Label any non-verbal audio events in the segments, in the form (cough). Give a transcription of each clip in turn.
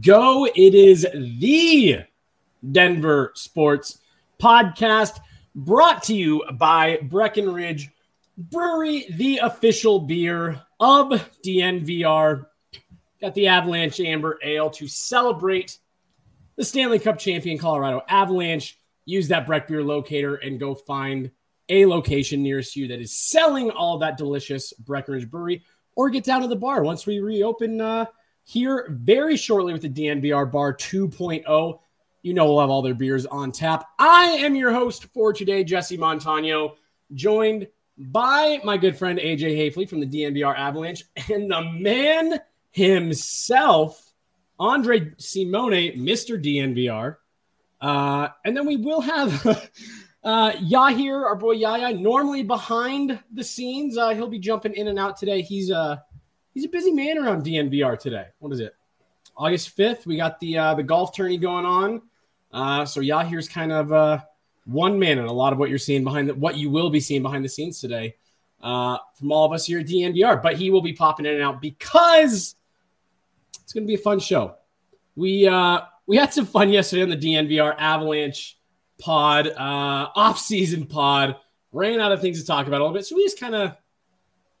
Go. It is the Denver Sports Podcast brought to you by Breckenridge Brewery, the official beer of DNVR. Got the Avalanche Amber Ale to celebrate the Stanley Cup champion Colorado Avalanche. Use that Breck Beer locator and go find a location nearest you that is selling all that delicious Breckenridge Brewery or get down to the bar once we reopen uh, here very shortly with the DNVR Bar 2.0. You know, we'll have all their beers on tap. I am your host for today, Jesse Montano, joined by my good friend AJ Haefele from the DNVR Avalanche and the man himself, Andre Simone, Mr. DNVR. Uh, and then we will have (laughs) uh, Yahir, our boy Yaya, normally behind the scenes. Uh, he'll be jumping in and out today. He's uh, he's a busy man around DNVR today. What is it? August 5th. We got the uh, the golf tourney going on. Uh, so Yahir's kind of uh, one man in a lot of what you're seeing behind the, what you will be seeing behind the scenes today uh, from all of us here at DNVR. But he will be popping in and out because it's going to be a fun show. We uh, we had some fun yesterday on the DNVR Avalanche pod, uh, off-season pod. Ran out of things to talk about a little bit, so we just kind of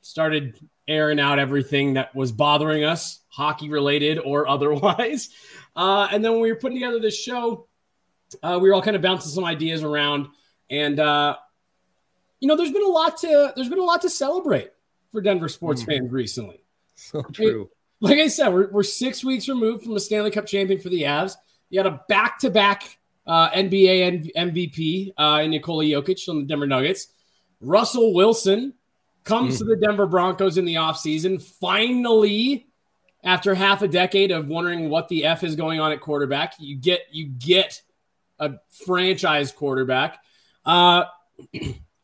started airing out everything that was bothering us, hockey related or (laughs) otherwise. Uh, and then when we were putting together this show, uh, we were all kind of bouncing some ideas around, and uh, you know, there's been a lot to there's been a lot to celebrate for Denver sports mm. fans recently. So true. Like I said, we're, we're six weeks removed from the Stanley Cup champion for the Avs. You had a back to back uh, NBA MVP uh, Nikola Jokic on the Denver Nuggets. Russell Wilson comes to the Denver Broncos in the offseason. Finally, after half a decade of wondering what the F is going on at quarterback, you get you get a franchise quarterback. Uh, (clears throat)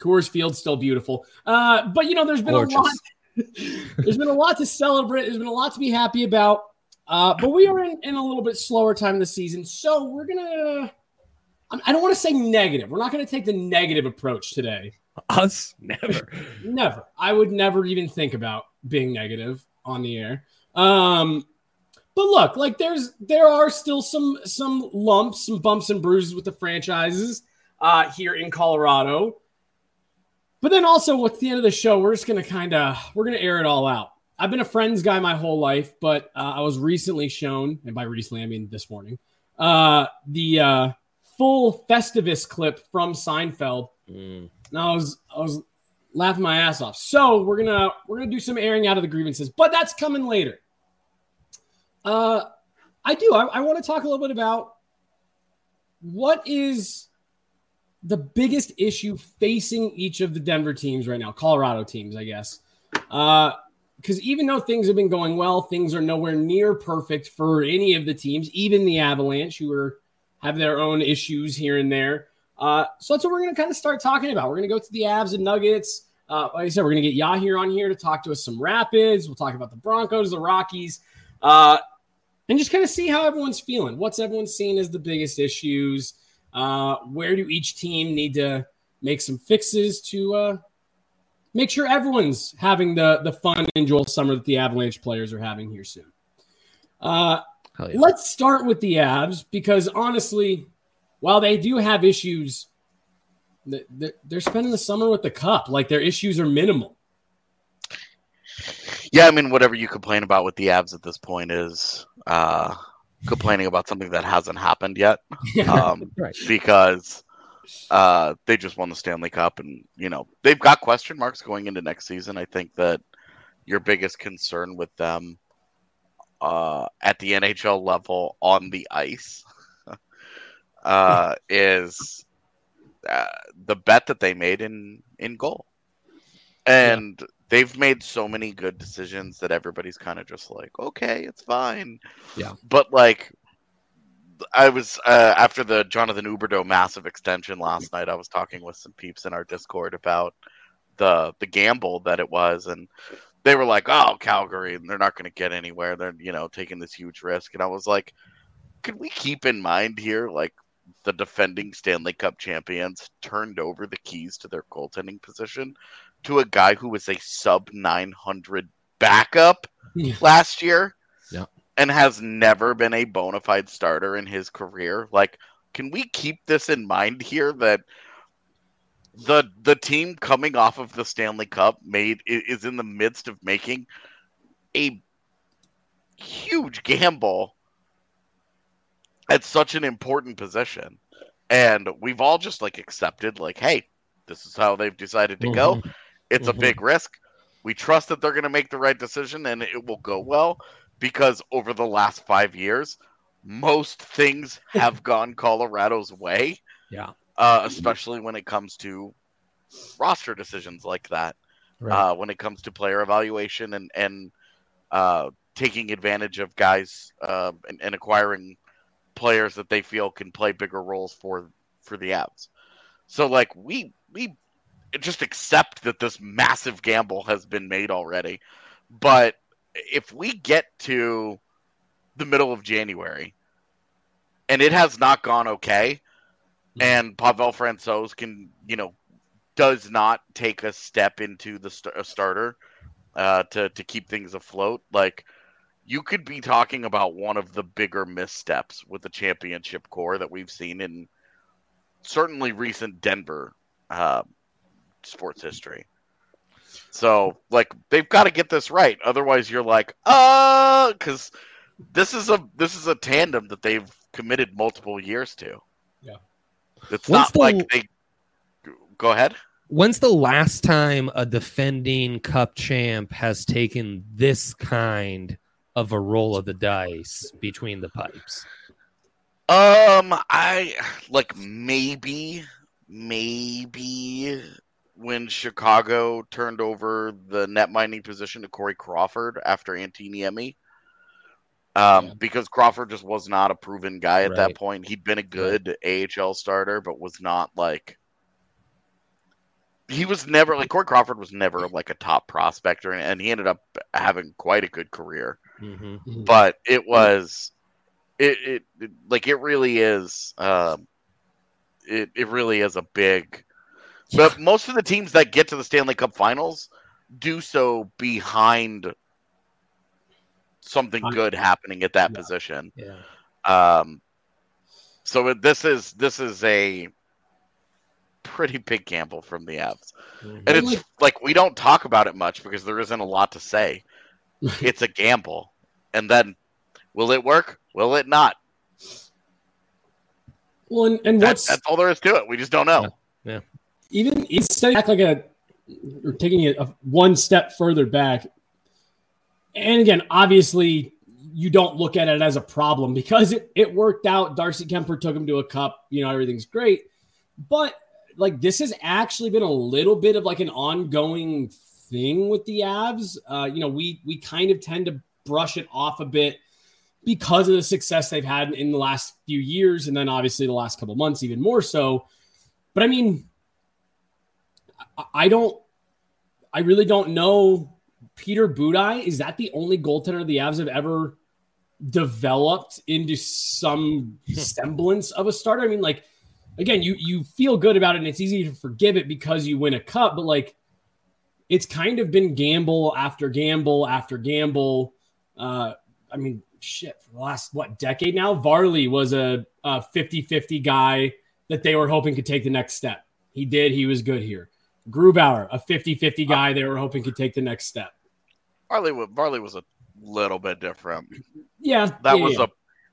Coors Field still beautiful. Uh, but you know, there's been Gorgeous. a lot. (laughs) there's been a lot to celebrate. There's been a lot to be happy about. Uh, but we are in, in a little bit slower time of the season, so we're gonna I don't want to say negative. We're not going to take the negative approach today. Us? Never. never. I would never even think about being negative on the air. Um, but look, like there's there are still some some lumps, some bumps and bruises with the franchises uh, here in Colorado. But then also, at the end of the show, we're just gonna kind of we're gonna air it all out. I've been a Friends guy my whole life, but uh, I was recently shown, and by recently I mean this morning, uh, the uh, full Festivus clip from Seinfeld. Mm. And I was I was laughing my ass off. So we're gonna we're gonna do some airing out of the grievances, but that's coming later. Uh, I do. I, I want to talk a little bit about what is the biggest issue facing each of the Denver teams right now, Colorado teams, I guess. Because uh, even though things have been going well, things are nowhere near perfect for any of the teams, even the Avalanche, who are have their own issues here and there. Uh, so that's what we're going to kind of start talking about. We're going to go to the Avs and Nuggets. Uh, like I said, we're going to get Yahir on here to talk to us some Rapids. We'll talk about the Broncos, the Rockies, uh, and just kind of see how everyone's feeling. What's everyone seeing as the biggest issues? Uh, where do each team need to make some fixes to uh, make sure everyone's having the the fun and enjoyable summer that the Avalanche players are having here soon? Uh, yeah. Let's start with the Avs because honestly, while they do have issues, they're spending the summer with the cup. Like their issues are minimal. Yeah, I mean, whatever you complain about with the Avs at this point is uh, complaining about something that hasn't happened yet. (laughs) Um, right. Because uh, they just won the Stanley Cup, and you know they've got question marks going into next season. I think that your biggest concern with them uh, at the NHL level on the ice uh, is uh, the bet that they made in in goal, and yeah. they've made so many good decisions that everybody's kind of just like, okay, it's fine. Yeah, but like. I was uh, after the Jonathan Huberdeau massive extension last night. I was talking with some peeps in our Discord about the the gamble that it was, and they were like, "Oh, Calgary, they're not going to get anywhere. They're you know taking this huge risk." And I was like, "Could we keep in mind here, like the defending Stanley Cup champions turned over the keys to their goaltending position to a guy who was a sub 900 backup last year yeah. and has never been a bona fide starter in his career. Like, can we keep this in mind here that the the team coming off of the Stanley Cup made is in the midst of making a huge gamble at such an important position. And we've all just like accepted, like, hey, this is how they've decided to go. Mm-hmm. It's mm-hmm. a big risk. We trust that they're going to make the right decision and it will go well because over the last five years, most things have gone Colorado's way. Yeah. Uh, especially when it comes to roster decisions like that. Right. Uh, when it comes to player evaluation and and uh, taking advantage of guys uh, and, and, acquiring players that they feel can play bigger roles for for the Avs. So like we we just accept that this massive gamble has been made already. But if we get to the middle of January and it has not gone okay, mm-hmm. and Pavel Francouz can, you know, does not take a step into the st- starter uh, to to keep things afloat, like you could be talking about one of the bigger missteps with the championship core that we've seen in certainly recent Denver uh, sports history. So, like, they've got to get this right. Otherwise, you're like, uh, because this is a this is a tandem that they've committed multiple years to. Yeah, it's When's not the, like they. Go ahead. When's the last time a defending Cup champ has taken this kind of a roll of the dice between the pipes? Um, I like maybe, maybe when Chicago turned over the netminding position to Corey Crawford after Antti Niemi. Um, yeah. because Crawford just was not a proven guy at right. that point. He'd been a good right. AHL starter, but was not like he was never like Corey Crawford was never like a top prospector, and, and he ended up having quite a good career. Mm-hmm. mm-hmm. But it was, it, it, it like it really is, uh, it it really is a big. Yeah. But most of the teams that get to the Stanley Cup Finals do so behind something good happening at that yeah. position. Yeah. Um. So this is this is a pretty big gamble from the Avs. Mm-hmm. And it's like we don't talk about it much because there isn't a lot to say. (laughs) it's a gamble. And then will it work? Will it not? Well, and, and what's that's all there is to it. We just don't know. Yeah. yeah. Even stepping back like a or taking it a, one step further back. And again, obviously, you don't look at it as a problem because it, it worked out. Darcy Kuemper took him to a cup. You know, everything's great. But like this has actually been a little bit of like an ongoing thing with the Avs. Uh, you know, we we kind of tend to brush it off a bit because of the success they've had in the last few years, and then obviously the last couple months even more so. But I mean, I don't, I really don't know. Peter Budaj is that the only goaltender the Avs have ever developed into some (laughs) semblance of a starter? I mean, like again, you you feel good about it, and it's easy to forgive it because you win a cup, but like it's kind of been gamble after gamble after gamble. Uh, I mean, shit, for the last what decade now, Varley was a, a 50-50 guy that they were hoping could take the next step. He did. He was good here. Grubauer, a 50-50 guy they were hoping could take the next step. Varley, Varley was a little bit different. Yeah, that yeah, was yeah. a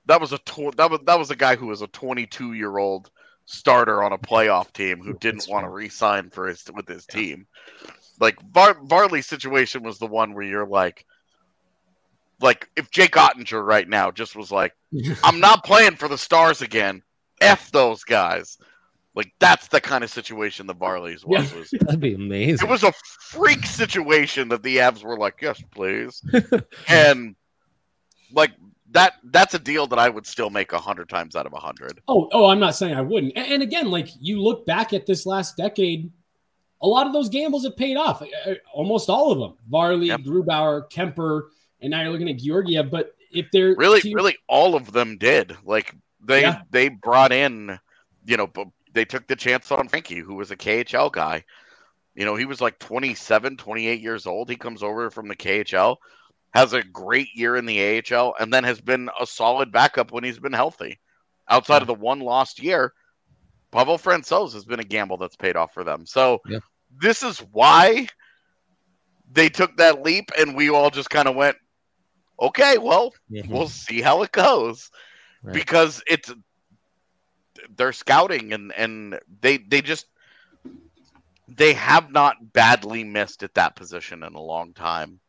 that was a tw- that was that was a guy who was a 22 year old starter on a playoff team who didn't That's want to re-sign for his with his team. Like Var- Varley's situation was the one where you're like, like if Jake Oettinger right now just was like, (laughs) I'm not playing for the Stars again. F those guys. Like that's the kind of situation the Varleys was. Yeah. was (laughs) That'd be amazing. it was a freak situation that the Avs were like, yes, please. (laughs) and like that that's a deal that I would still make a hundred times out of a hundred. Oh, oh, I'm not saying I wouldn't. And, and again, like you look back at this last decade, a lot of those gambles have paid off. Uh, Almost all of them. Varley, Yep. Grubauer, Kuemper, and now you're looking at Georgiev. But if they're Really, team- really all of them did. Like they Yeah. they brought in, you know, they took the chance on Frankie, who was a KHL guy. You know, he was like 27, 28 years old. He comes over from the KHL, has a great year in the AHL, and then has been a solid backup when he's been healthy. Outside of the one lost year, Pavel Francouz has been a gamble that's paid off for them. So Yeah. This is why they took that leap, and we all just kind of went, okay, well, Mhm. we'll see how it goes Right. because it's they're scouting and and they they just they have not badly missed at that position in a long time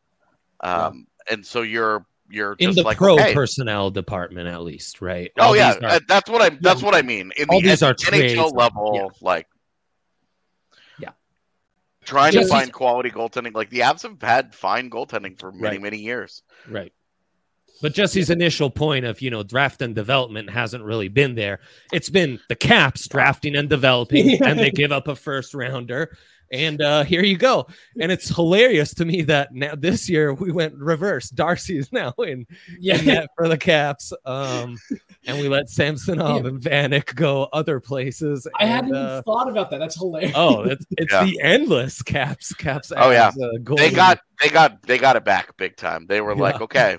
um and so you're you're in the like pro okay. personnel department, at least, right? oh All yeah are- uh, that's what i that's what i mean in All the these N- are trades. nhl level Yeah. like Yeah. Trying to find quality goaltending like the Avs have had fine goaltending for many Right. many years Right. But Jesse's initial point of, you know, draft and development hasn't really been there. It's been the Caps drafting and developing, (laughs) Yeah. and they give up a first rounder. And uh, here you go. And it's hilarious to me that now this year we went reverse. Darcy is now in, yeah, in net for the Caps. Um, and we let Samsonov and Vanek go other places. I hadn't and, even uh, thought about that. That's hilarious. Oh, it's, (laughs) it's Yeah. the endless Caps. Caps. Oh, yeah. they got they got they got it back big time. They were like, okay.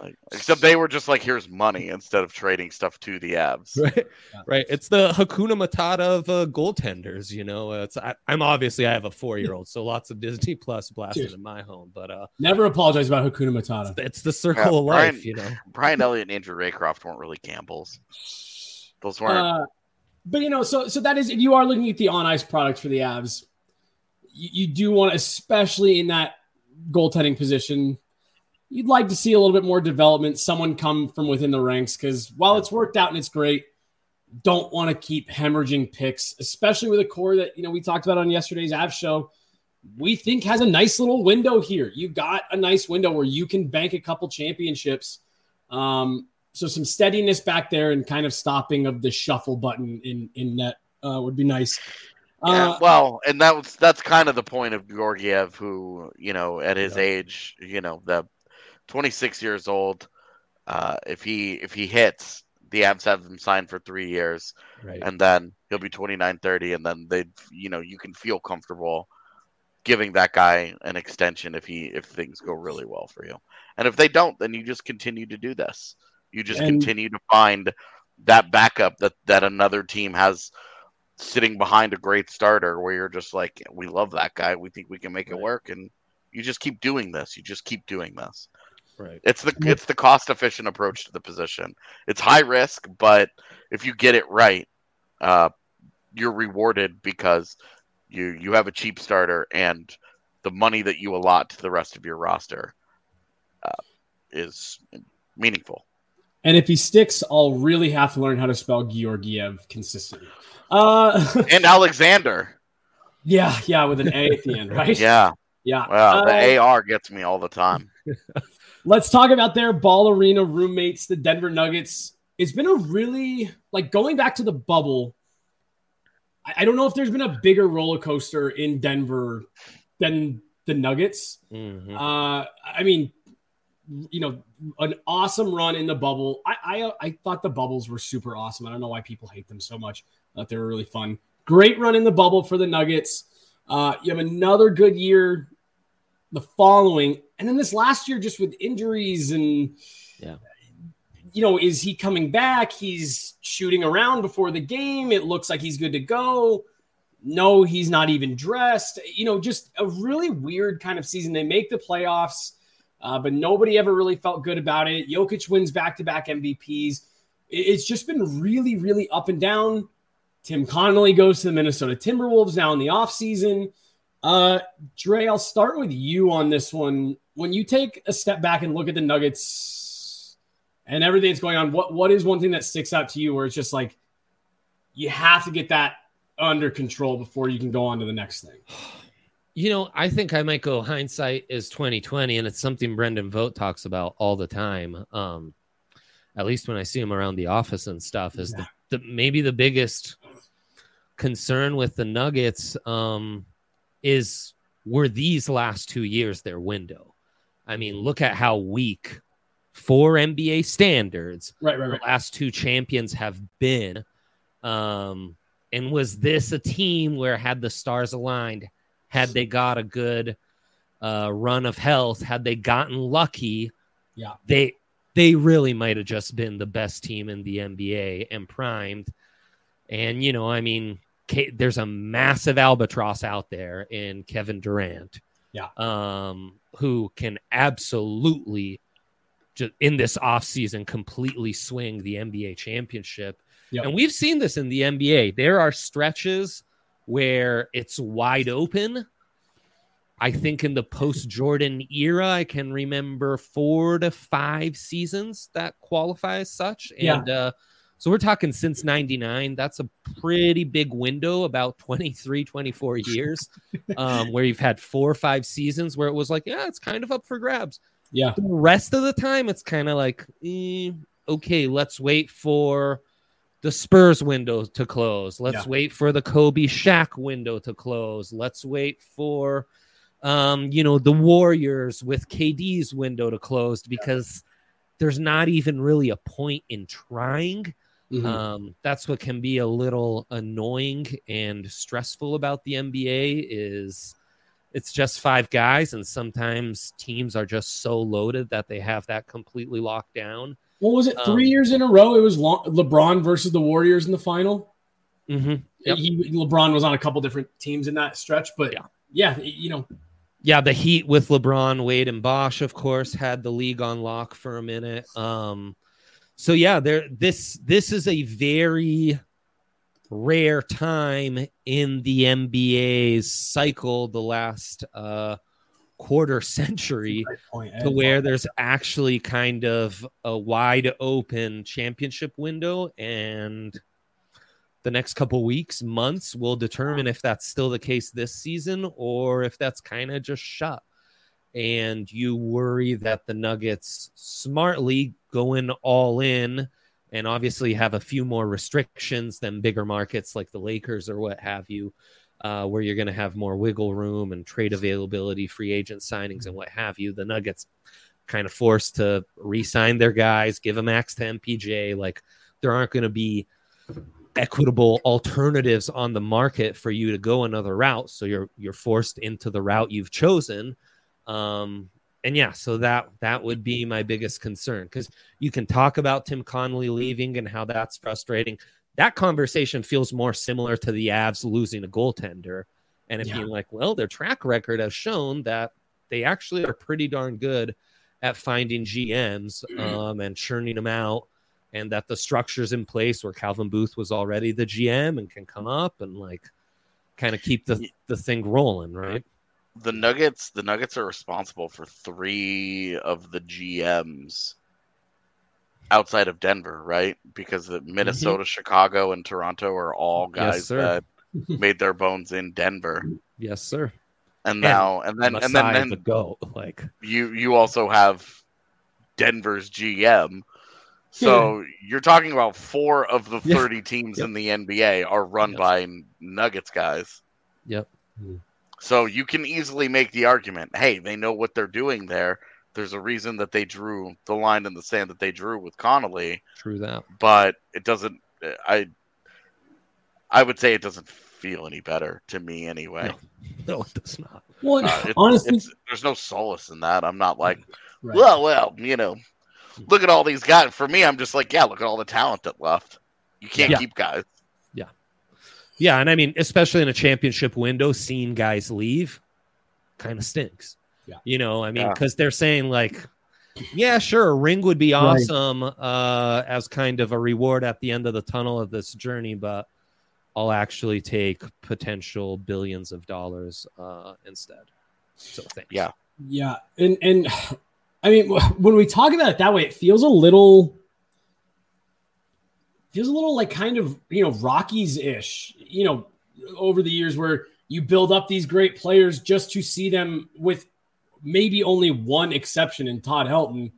Like, except they were just like, here's money instead of trading stuff to the Avs. (laughs) right right it's the hakuna matata of uh, goaltenders you know it's I, i'm obviously i have a four-year-old so lots of disney plus blasted Cheers. in my home but uh Never apologize about Hakuna Matata. it's the circle Yeah, of life Brian- you know (laughs) Brian Elliott and Andrew Raycroft weren't really gambles. Those weren't. Uh, but you know, so so that is if you are looking at the on ice product for the Avs, you, you do want, especially in that goaltending position, you'd like to see a little bit more development. Someone come from within the ranks because while it's worked out and it's great, don't want to keep hemorrhaging picks, especially with a core that you know we talked about on yesterday's Avs show. We think has a nice little window here. You got a nice window where you can bank a couple championships. Um, so some steadiness back there and kind of stopping of the shuffle button in in net uh, would be nice. yeah, Uh, well, and that was that's kind of the point of Georgiev, who you know at his Yeah. age, you know, the 26 years old. Uh, if he if he hits, the Avs have him signed for three years. right. and then he'll be 29 30 and then they you know you can feel comfortable giving that guy an extension if he if things go really well for you. And if they don't then you just continue to do this. You just And- continue to find that backup that that another team has sitting behind a great starter where you're just like we love that guy. We think we can make it work. And you just keep doing this. You just keep doing this right it's the it's the cost efficient approach to the position. It's high risk, but if you get it right, uh, you're rewarded because you you have a cheap starter and the money that you allot to the rest of your roster uh, is meaningful. And if he sticks, I'll really have to learn how to spell Georgiev consistently. Uh, (laughs) and Alexander. Yeah, yeah, with an A at the end, right? Yeah. Yeah. Well, the Uh, AR gets me all the time. (laughs) Let's talk about their ball arena roommates, the Denver Nuggets. It's been a really like going back to the bubble. I, I don't know if there's been a bigger roller coaster in Denver than the Nuggets. Mhm. Uh, I mean, you know, an awesome run in the bubble. I, I I thought the bubbles were super awesome. I don't know why people hate them so much. I thought they were really fun. Great run in the bubble for the Nuggets. Uh, you have another good year the following, and then this last year, just with injuries and Yeah. you know, is he coming back? He's shooting around before the game. It looks like he's good to go. No, he's not even dressed. You know, just a really weird kind of season. They make the playoffs, uh, but nobody ever really felt good about it. Jokic wins back to back MVPs. It's just been really, really up and down. Tim Connolly goes to the Minnesota Timberwolves now in the offseason. Uh, Dre, I'll start with you on this one. When you take a step back and look at the Nuggets and everything that's going on, what what is one thing that sticks out to you where it's just like you have to get that under control before you can go on to the next thing? You know, I think I might go hindsight is 2020, and it's something Brendan Vogt talks about all the time. Um, at least when I see him around the office and stuff, is Yeah. the, the maybe the biggest concern with the Nuggets um, is were these last two years their window. I mean, look at how weak for NBA standards Right, right, the right. last two champions have been. Um, and was this a team where had the stars aligned, had they got a good uh, run of health, had they gotten lucky, Yeah. they they really might have just been the best team in the NBA and primed. And you know, I mean, there's a massive albatross out there in Kevin Durant. Yeah. Um, who can absolutely just in this offseason completely swing the NBA championship. Yep. And we've seen this in the NBA. There are stretches where it's wide open. I think in the post Jordan era, I can remember four to five seasons that qualify as such. Yeah. And uh, so we're talking since 99. That's a pretty big window, about 23, 24 (laughs) years, um, where you've had four or five seasons where it was like, yeah, it's kind of up for grabs. Yeah. The rest of the time, it's kind of like, eh, okay, let's wait for the Spurs window to close. Let's Yeah. wait for the Kobe Shaq window to close. Let's wait for, um, you know, the Warriors with KD's window to close because there's not even really a point in trying. Mhm. Um, that's what can be a little annoying and stressful about the NBA is it's just five guys, and sometimes teams are just so loaded that they have that completely locked down. what was it? Three um, years in a row. It was long, LeBron versus the Warriors in the final. Mm-hmm. Yep. He LeBron was on a couple different teams in that stretch, but Yeah. yeah, you know, Yeah, the Heat with LeBron, Wade, and Bosh, of course, had the league on lock for a minute. Um, so yeah, there this this is a very rare time in the NBA's cycle, the last uh, quarter century, point. to where there's actually kind of a wide open championship window and the next couple weeks months will determine if that's still the case this season or if that's kind of just shut and you worry that the nuggets smartly going all in and obviously have a few more restrictions than bigger markets like the lakers or what have you uh, where you're going to have more wiggle room and trade availability, free agent signings, and what have you. The Nuggets kind of forced to re-sign their guys, give a max to MPJ. Like there aren't going to be equitable alternatives on the market for you to go another route, so you're you're forced into the route you've chosen. Um, and yeah, so that that would be my biggest concern because you can talk about Tim Connolly leaving and how that's frustrating that conversation feels more similar to the Avs losing a goaltender and it Yeah. being like, well, their track record has shown that they actually are pretty darn good at finding GMs um, and churning them out, and that the structure's in place where Calvin Booth was already the GM and can come up and like kind of keep the the thing rolling, right? The Nuggets, the Nuggets are responsible for three of the GMs outside of Denver, right? Because the Minnesota, mm-hmm. Chicago, and Toronto are all guys yes, that (laughs) made their bones in Denver. Yes, sir. And now, and, and then, and then, then the go like you, you also have Denver's GM. (laughs) So you're talking about four of the 30 teams yep. in the NBA are run yep. by Nuggets guys. Yep. So you can easily make the argument, hey, they know what they're doing there. There's a reason that they drew the line in the sand that they drew with Connolly. True that. But it doesn't I I would say it doesn't feel any better to me anyway. No, (laughs) no it does not. Well, uh, honestly, there's no solace in that. I'm not like, right. well, well, you know, look at all these guys. For me, I'm just like, yeah, look at all the talent that left. You can't yeah. keep guys. Yeah. Yeah. And I mean, especially in a championship window, seeing guys leave kind of stinks. Yeah. You know, I mean, because yeah. they're saying, like, yeah, sure, a ring would be awesome right. uh, as kind of a reward at the end of the tunnel of this journey, but I'll actually take potential billions of dollars uh, instead. So thanks. Yeah. Yeah. And, and, (sighs) I mean, (sighs) when we talk about it that way, it feels a little feels a little like kind of you know Rockies ish. You know, over the years where you build up these great players just to see them with maybe only one exception in Todd Helton.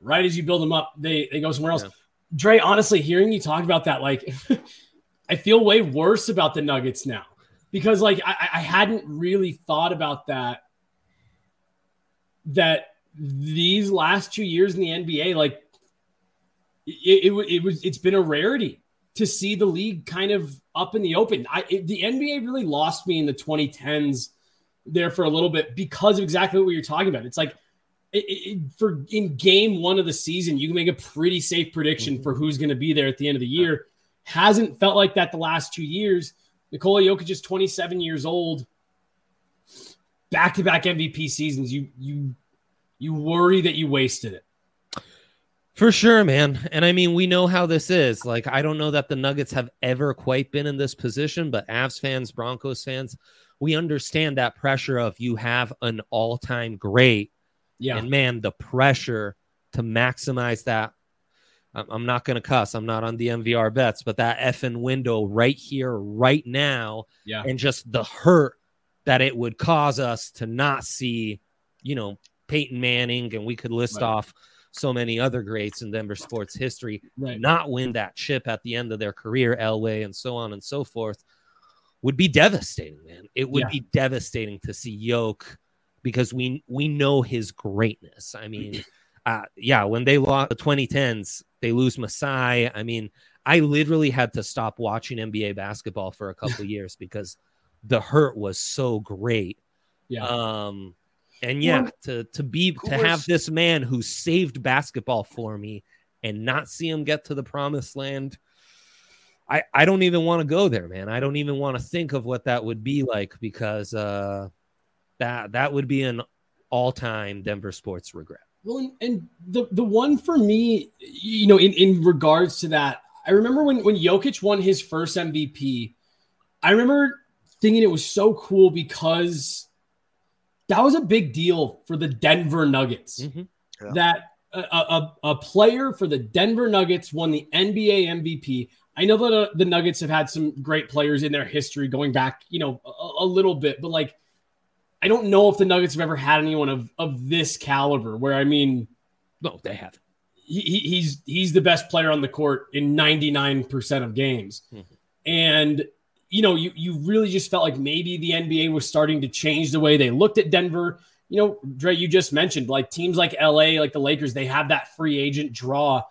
Right as you build them up, they they go somewhere else. Yeah. Dre, honestly, hearing you talk about that, like, (laughs) I feel way worse about the Nuggets now because, like, I, I hadn't really thought about that. That these last two years in the NBA, like it, it, it, was, it's been a rarity to see the league kind of up in the open. I, it, the NBA really lost me in the 2010s there for a little bit because of exactly what you're talking about. It's like for in game one of the season, you can make a pretty safe prediction mm-hmm. for who's going to be there at the end of the year. Hasn't felt like that the last two years. Nikola Jokic is 27 years old. Back to back MVP seasons. You you you worry that you wasted it. For sure, man. And I mean, we know how this is. Like, I don't know that the Nuggets have ever quite been in this position, but Avs fans, Broncos fans, we understand that pressure of you have an all time great. Yeah. And man, the pressure to maximize that. I'm not going to cuss. I'm not on the MVR bets, but that effing window right here, right now. Yeah. And just the hurt that it would cause us to not see, you know, Peyton Manning, and we could list right. off so many other greats in Denver sports history, right. not win that chip at the end of their career, Elway, and so on and so forth, would be devastating, man. It would yeah. be devastating to see Yoke because we we know his greatness. I mean, (clears throat) uh, yeah, when they lost the 2010s, they lose Masai. I mean, I literally had to stop watching NBA basketball for a couple (laughs) years because the hurt was so great. Yeah. Um, and yeah, well, to to be to have this man who saved basketball for me and not see him get to the promised land. I, I don't even want to go there, man. I don't even want to think of what that would be like because uh, that that would be an all-time Denver sports regret. Well, and, and the the one for me, you know, in, in regards to that, I remember when when Jokic won his first MVP. I remember thinking it was so cool because that was a big deal for the Denver Nuggets. Mm-hmm. Yeah. That a, a, a, player for the Denver Nuggets won the NBA MVP. I know that uh, the Nuggets have had some great players in their history going back, you know, a, a, little bit, but like, I don't know if the Nuggets have ever had anyone of, of this caliber where, I mean, no, they haven't. He, he's he's the best player on the court in 99% of games. Mm-hmm. And you know, you you really just felt like maybe the NBA was starting to change the way they looked at Denver. You know, Dre, you just mentioned like teams like LA, like the Lakers, they have that free agent draw.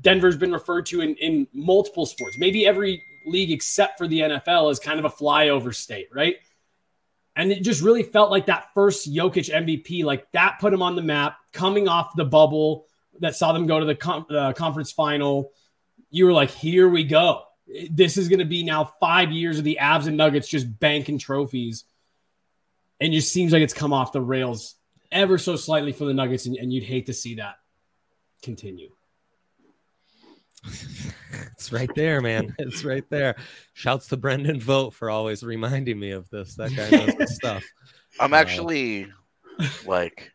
Denver's been referred to in, in multiple sports, maybe every league except for the NFL is kind of a flyover state, right? And it just really felt like that first Jokic MVP, like that put him on the map, coming off the bubble that saw them go to the com- uh, conference final. You were like, here we go this is going to be now five years of the Avs and Nuggets just banking trophies. And just seems like it's come off the rails ever so slightly for the Nuggets, and, and you'd hate to see that continue. (laughs) it's right there, man. (laughs) It's right there. Shouts to Brendan Vogt for always reminding me of this. That guy knows his (laughs) stuff. I'm uh, actually like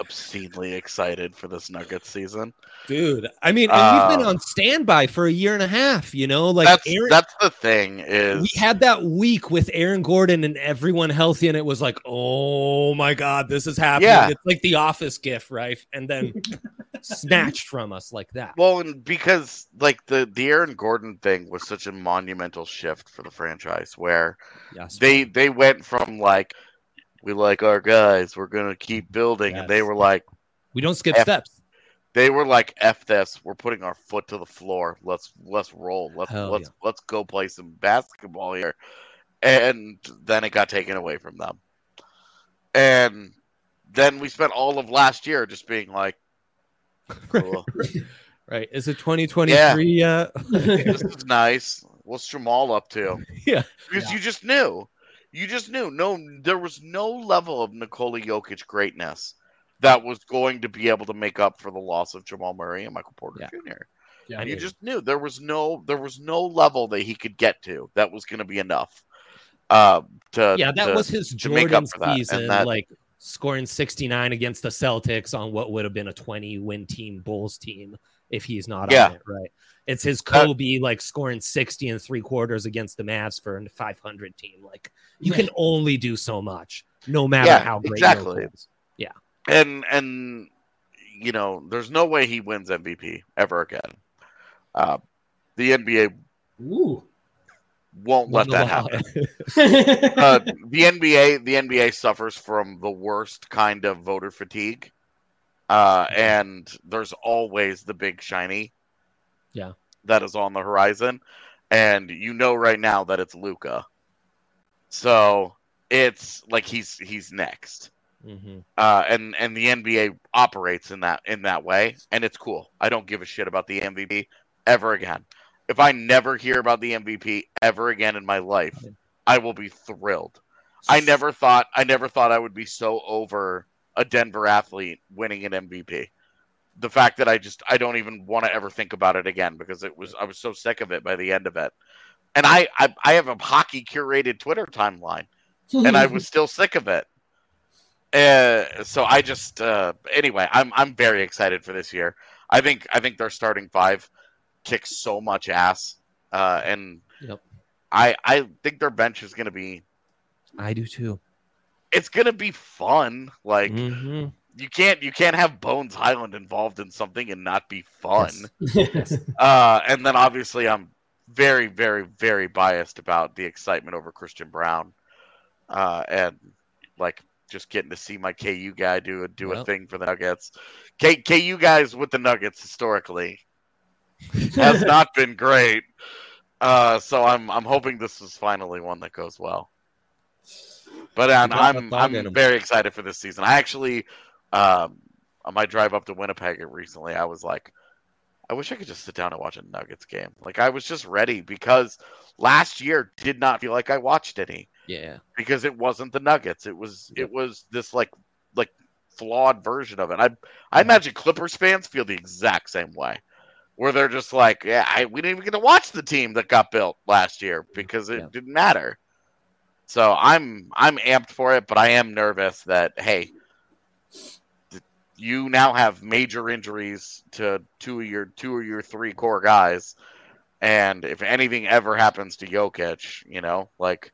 obscenely excited for this Nuggets season. Dude, I mean, and we've been um, on standby for a year and a half, you know, like that's Aaron, that's the thing is we had that week with Aaron Gordon and everyone healthy, and it was like, oh my god, this is happening. Yeah. It's like the office gif, right? And then (laughs) snatched from us like that. well, and because like the the Aaron Gordon thing was such a monumental shift for the franchise, where Yes. they they went from like we like our guys, we're gonna keep mm-hmm. building, and they were like we don't skip F- steps. they were like f this, we're putting our foot to the floor. Let's let's roll. Let's Hell let's yeah. let's go play some basketball here, and then it got taken away from them, and then we spent all of last year just being like. (laughs) Cool. Right. Is it 2023 yet? (laughs) this is nice. What's Jamal up to? (laughs) Yeah. Because Yeah. you just knew. You just knew. No, there was no level of Nikola Jokic greatness that was going to be able to make up for the loss of Jamal Murray and Michael Porter Yeah. Jr. Yeah. And you just knew there was no there was no level that he could get to that was going to be enough. Uh, to yeah, that to- was his to make up Jordan for that, and season, that- like scoring 69 against the Celtics on what would have been a 20 win team Bulls team if he's not Yeah. on it, right? It's his That- Kobe like scoring 60 and three quarters against the Mavs for a 500 team. Like you can only do so much, no matter Yeah, how great exactly. Jokic is. and and you know, there's no way he wins MVP ever again. Uh, the NBA Ooh. won't let Won (laughs) the that law. happen. uh, the NBA the NBA suffers from the worst kind of voter fatigue, uh, and there's always the big shiny, Yeah. That is on the horizon, and you know right now that it's Luka, so it's like he's he's next, Mhm. uh, and and the NBA operates in that in that way, and it's cool. I don't give a shit about the MVP ever again. If I never hear about the MVP ever again in my life, I will be thrilled. I never thought I never thought I would be so over a Denver athlete winning an MVP. The fact that I just I don't even want to ever think about it again because it was I was so sick of it by the end of it. And I I, I have a hockey curated Twitter timeline and I was (laughs) still sick of it. Uh, so I just uh, anyway, I'm I'm very excited for this year. I think I think their starting five kicks so much ass, uh, and Yep. I I think their bench is gonna be I do too. it's gonna be fun. Like Mhm. You can't you can't have Bones Hyland involved in something and not be fun. (laughs) Yes. Uh, and then obviously I'm very very very biased about the excitement over Christian Braun, uh, and like just getting to see my KU guy do a do a thing for the Nuggets. K, KU guys with the Nuggets historically (laughs) has not been great. Uh, so I'm I'm hoping this is finally one that goes well. But a I'm, I'm very excited for this season. I actually, um, on my drive up to Winnipeg recently, I was like, I wish I could just sit down and watch a Nuggets game. Like I was just ready because last year did not feel like I watched any Yeah. because it wasn't the Nuggets. It was Yep. it was this like like flawed version of it. I Mm-hmm. I imagine Clippers fans feel the exact same way, where they're just like, yeah, I, we didn't even get to watch the team that got built last year because it Yeah. didn't matter. So I'm I'm amped for it, but I am nervous that hey, you now have major injuries to two of your two of your three core guys, and if anything ever happens to Jokic, you know, like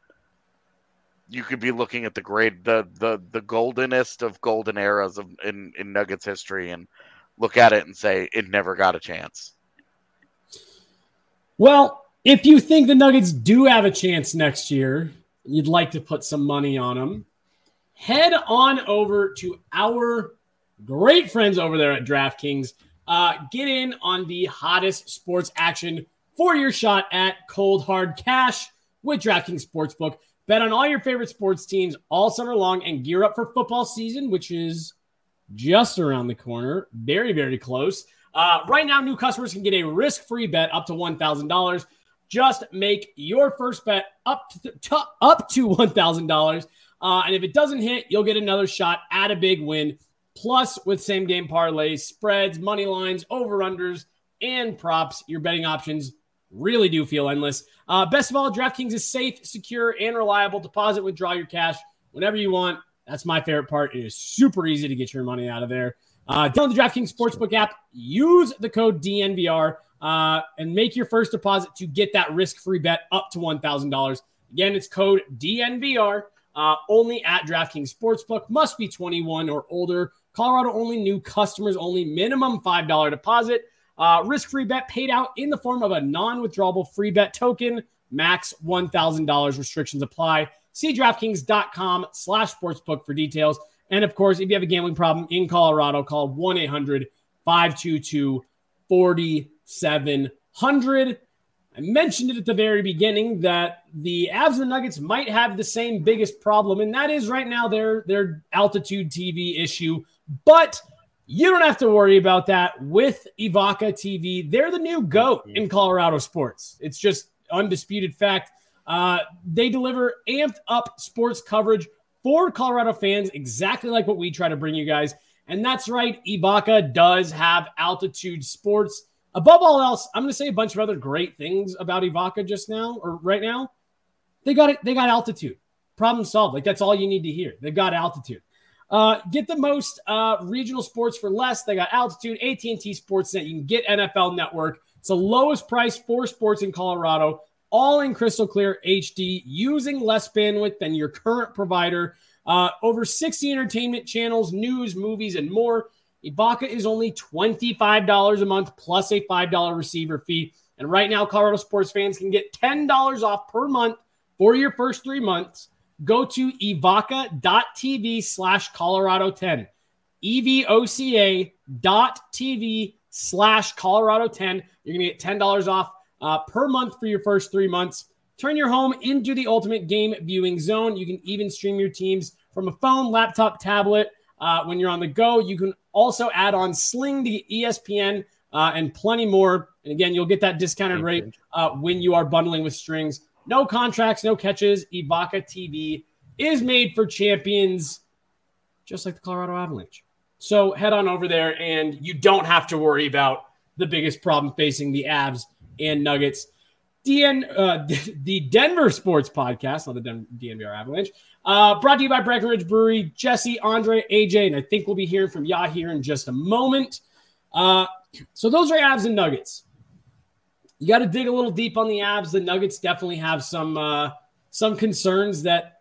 you could be looking at the great the the the goldenest of golden eras of in in Nuggets history and look at it and say it never got a chance. Well, if you think the Nuggets do have a chance next year, you'd like to put some money on them, head on over to our great friends over there at DraftKings. Uh, get in on the hottest sports action for your shot at cold hard cash with DraftKings Sportsbook. Bet on all your favorite sports teams all summer long and gear up for football season, which is just around the corner. Very, very close. Uh, right now, new customers can get a risk-free bet up to one thousand dollars. Just make your first bet up to, to up to one thousand dollars, uh, and if it doesn't hit, you'll get another shot at a big win. Plus, with same-game parlays, spreads, money lines, over/unders, and props, your betting options really do feel endless. Uh, best of all, DraftKings is safe, secure, and reliable. Deposit, withdraw your cash whenever you want. That's my favorite part. It is super easy to get your money out of there. Uh, download the DraftKings Sportsbook app. Use the code DNVR uh, and make your first deposit to get that risk-free bet up to one thousand dollars. Again, it's code DNVR. Uh, only at DraftKings Sportsbook. Must be 21 or older. Colorado only. New customers only. Minimum five dollar deposit. Uh, risk-free bet paid out in the form of a non-withdrawable free bet token. Max one thousand dollars. Restrictions apply. See DraftKings.com slash sportsbook for details. And of course, if you have a gambling problem in Colorado, call 1 800 522 4700. I mentioned it at the very beginning that the Avs and Nuggets might have the same biggest problem, and that is right now their, their altitude TV issue. But you don't have to worry about that with Evoca TV. They're the new GOAT in Colorado sports. It's just undisputed fact. Uh, they deliver amped up sports coverage for Colorado fans, exactly like what we try to bring you guys. And that's right, Evoca does have altitude sports. Above all else, I'm going to say a bunch of other great things about Evoca just now or right now. They got it. They got altitude. Problem solved. Like that's all you need to hear. They got altitude. Uh, get the most uh, regional sports for less. They got altitude, AT&T Sportsnet. You can get NFL Network. It's the lowest price for sports in Colorado all in crystal clear HD using less bandwidth than your current provider. Uh, over 60 entertainment channels, news, movies, and more. Evoca is only $25 a month plus a $5 receiver fee. And right now, Colorado sports fans can get $10 off per month for your first three months. Go to evoca.tv slash Colorado 10. EVOCA dot TV slash Colorado 10. You're going to get $10 off uh, per month for your first three months. Turn your home into the ultimate game viewing zone. You can even stream your teams from a phone, laptop, tablet uh, when you're on the go. You can also add on Sling to ESPN uh, and plenty more. And again, you'll get that discounted rate uh, when you are bundling with strings. No contracts, no catches. Evoca TV is made for champions, just like the Colorado Avalanche. So head on over there, and you don't have to worry about the biggest problem facing the Avs and Nuggets. DN, uh, (laughs) the Denver Sports Podcast, not the Den- DNVR Avalanche, uh, brought to you by Breckenridge Brewery, Jesse, Andre, AJ, and I think we'll be hearing from Yah here in just a moment. Uh, so those are Avs and Nuggets. You got to dig a little deep on the Avs. The Nuggets definitely have some uh, some concerns that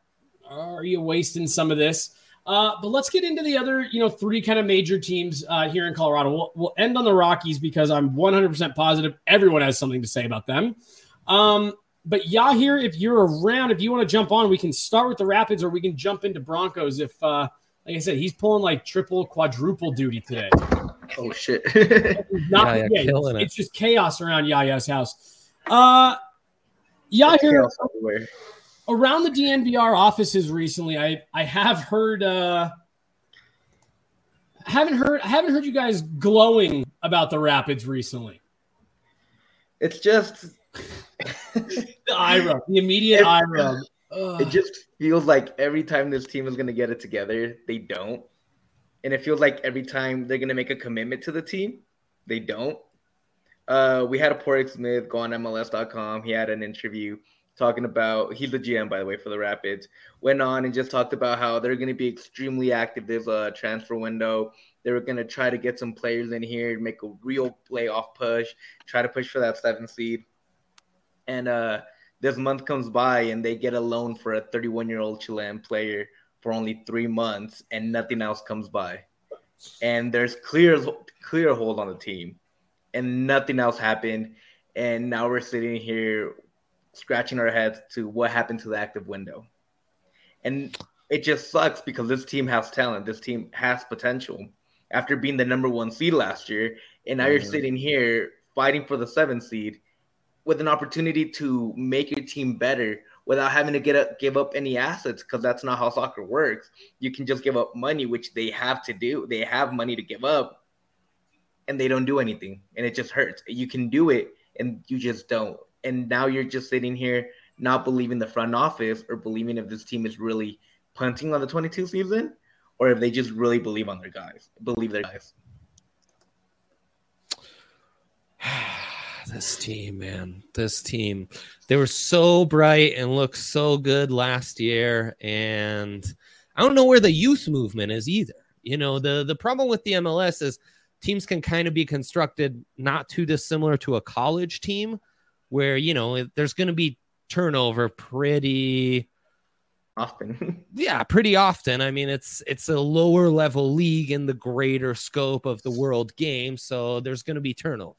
are you wasting some of this. Uh, but let's get into the other, you know, three kind of major teams uh, here in Colorado. We'll, we'll, end on the Rockies because I'm 100% positive everyone has something to say about them. Um, but Yahir, if you're around, if you want to jump on, we can start with the Rapids or we can jump into Broncos. If, uh, like I said, he's pulling like triple, quadruple duty today. Oh shit! (laughs) Not, yeah, yeah, it's, it's, just chaos around Yaya's house. Uh, Yahir, around the DNVR offices recently, I I have heard uh haven't heard I haven't heard you guys glowing about the Rapids recently. It's just (laughs) the eye rub, the immediate it, eye rub. It just feels like every time this team is gonna get it together, they don't. And it feels like every time they're gonna make a commitment to the team, they don't. Uh, we had a Padraig Smith go on MLS.com. He had an interview talking about he's the GM by the way for the Rapids. Went on and just talked about how they're going to be extremely active this uh, transfer window. They were going to try to get some players in here, make a real playoff push, try to push for that seventh seed. And uh, this month comes by and they get a loan for a 31 year old Chilean player for only three months, and nothing else comes by. And there's clear clear hold on the team, and nothing else happened. And now we're sitting here scratching our heads to what happened to the active window. And it just sucks because this team has talent. This team has potential after being the number one seed last year. And now mm-hmm. you're sitting here fighting for the seventh seed with an opportunity to make your team better without having to get up, give up any assets because that's not how soccer works. You can just give up money, which they have to do. They have money to give up, and they don't do anything, and it just hurts. You can do it, and you just don't and now you're just sitting here not believing the front office or believing if this team is really punting on the 22 season or if they just really believe on their guys, believe their guys. This team, man, this team. They were so bright and looked so good last year and I don't know where the youth movement is either. You know, the the problem with the MLS is teams can kind of be constructed not too dissimilar to a college team where, you know, there's going to be turnover pretty often. (laughs) yeah, pretty often. I mean, it's it's a lower level league in the greater scope of the world game, so there's going to be turnover.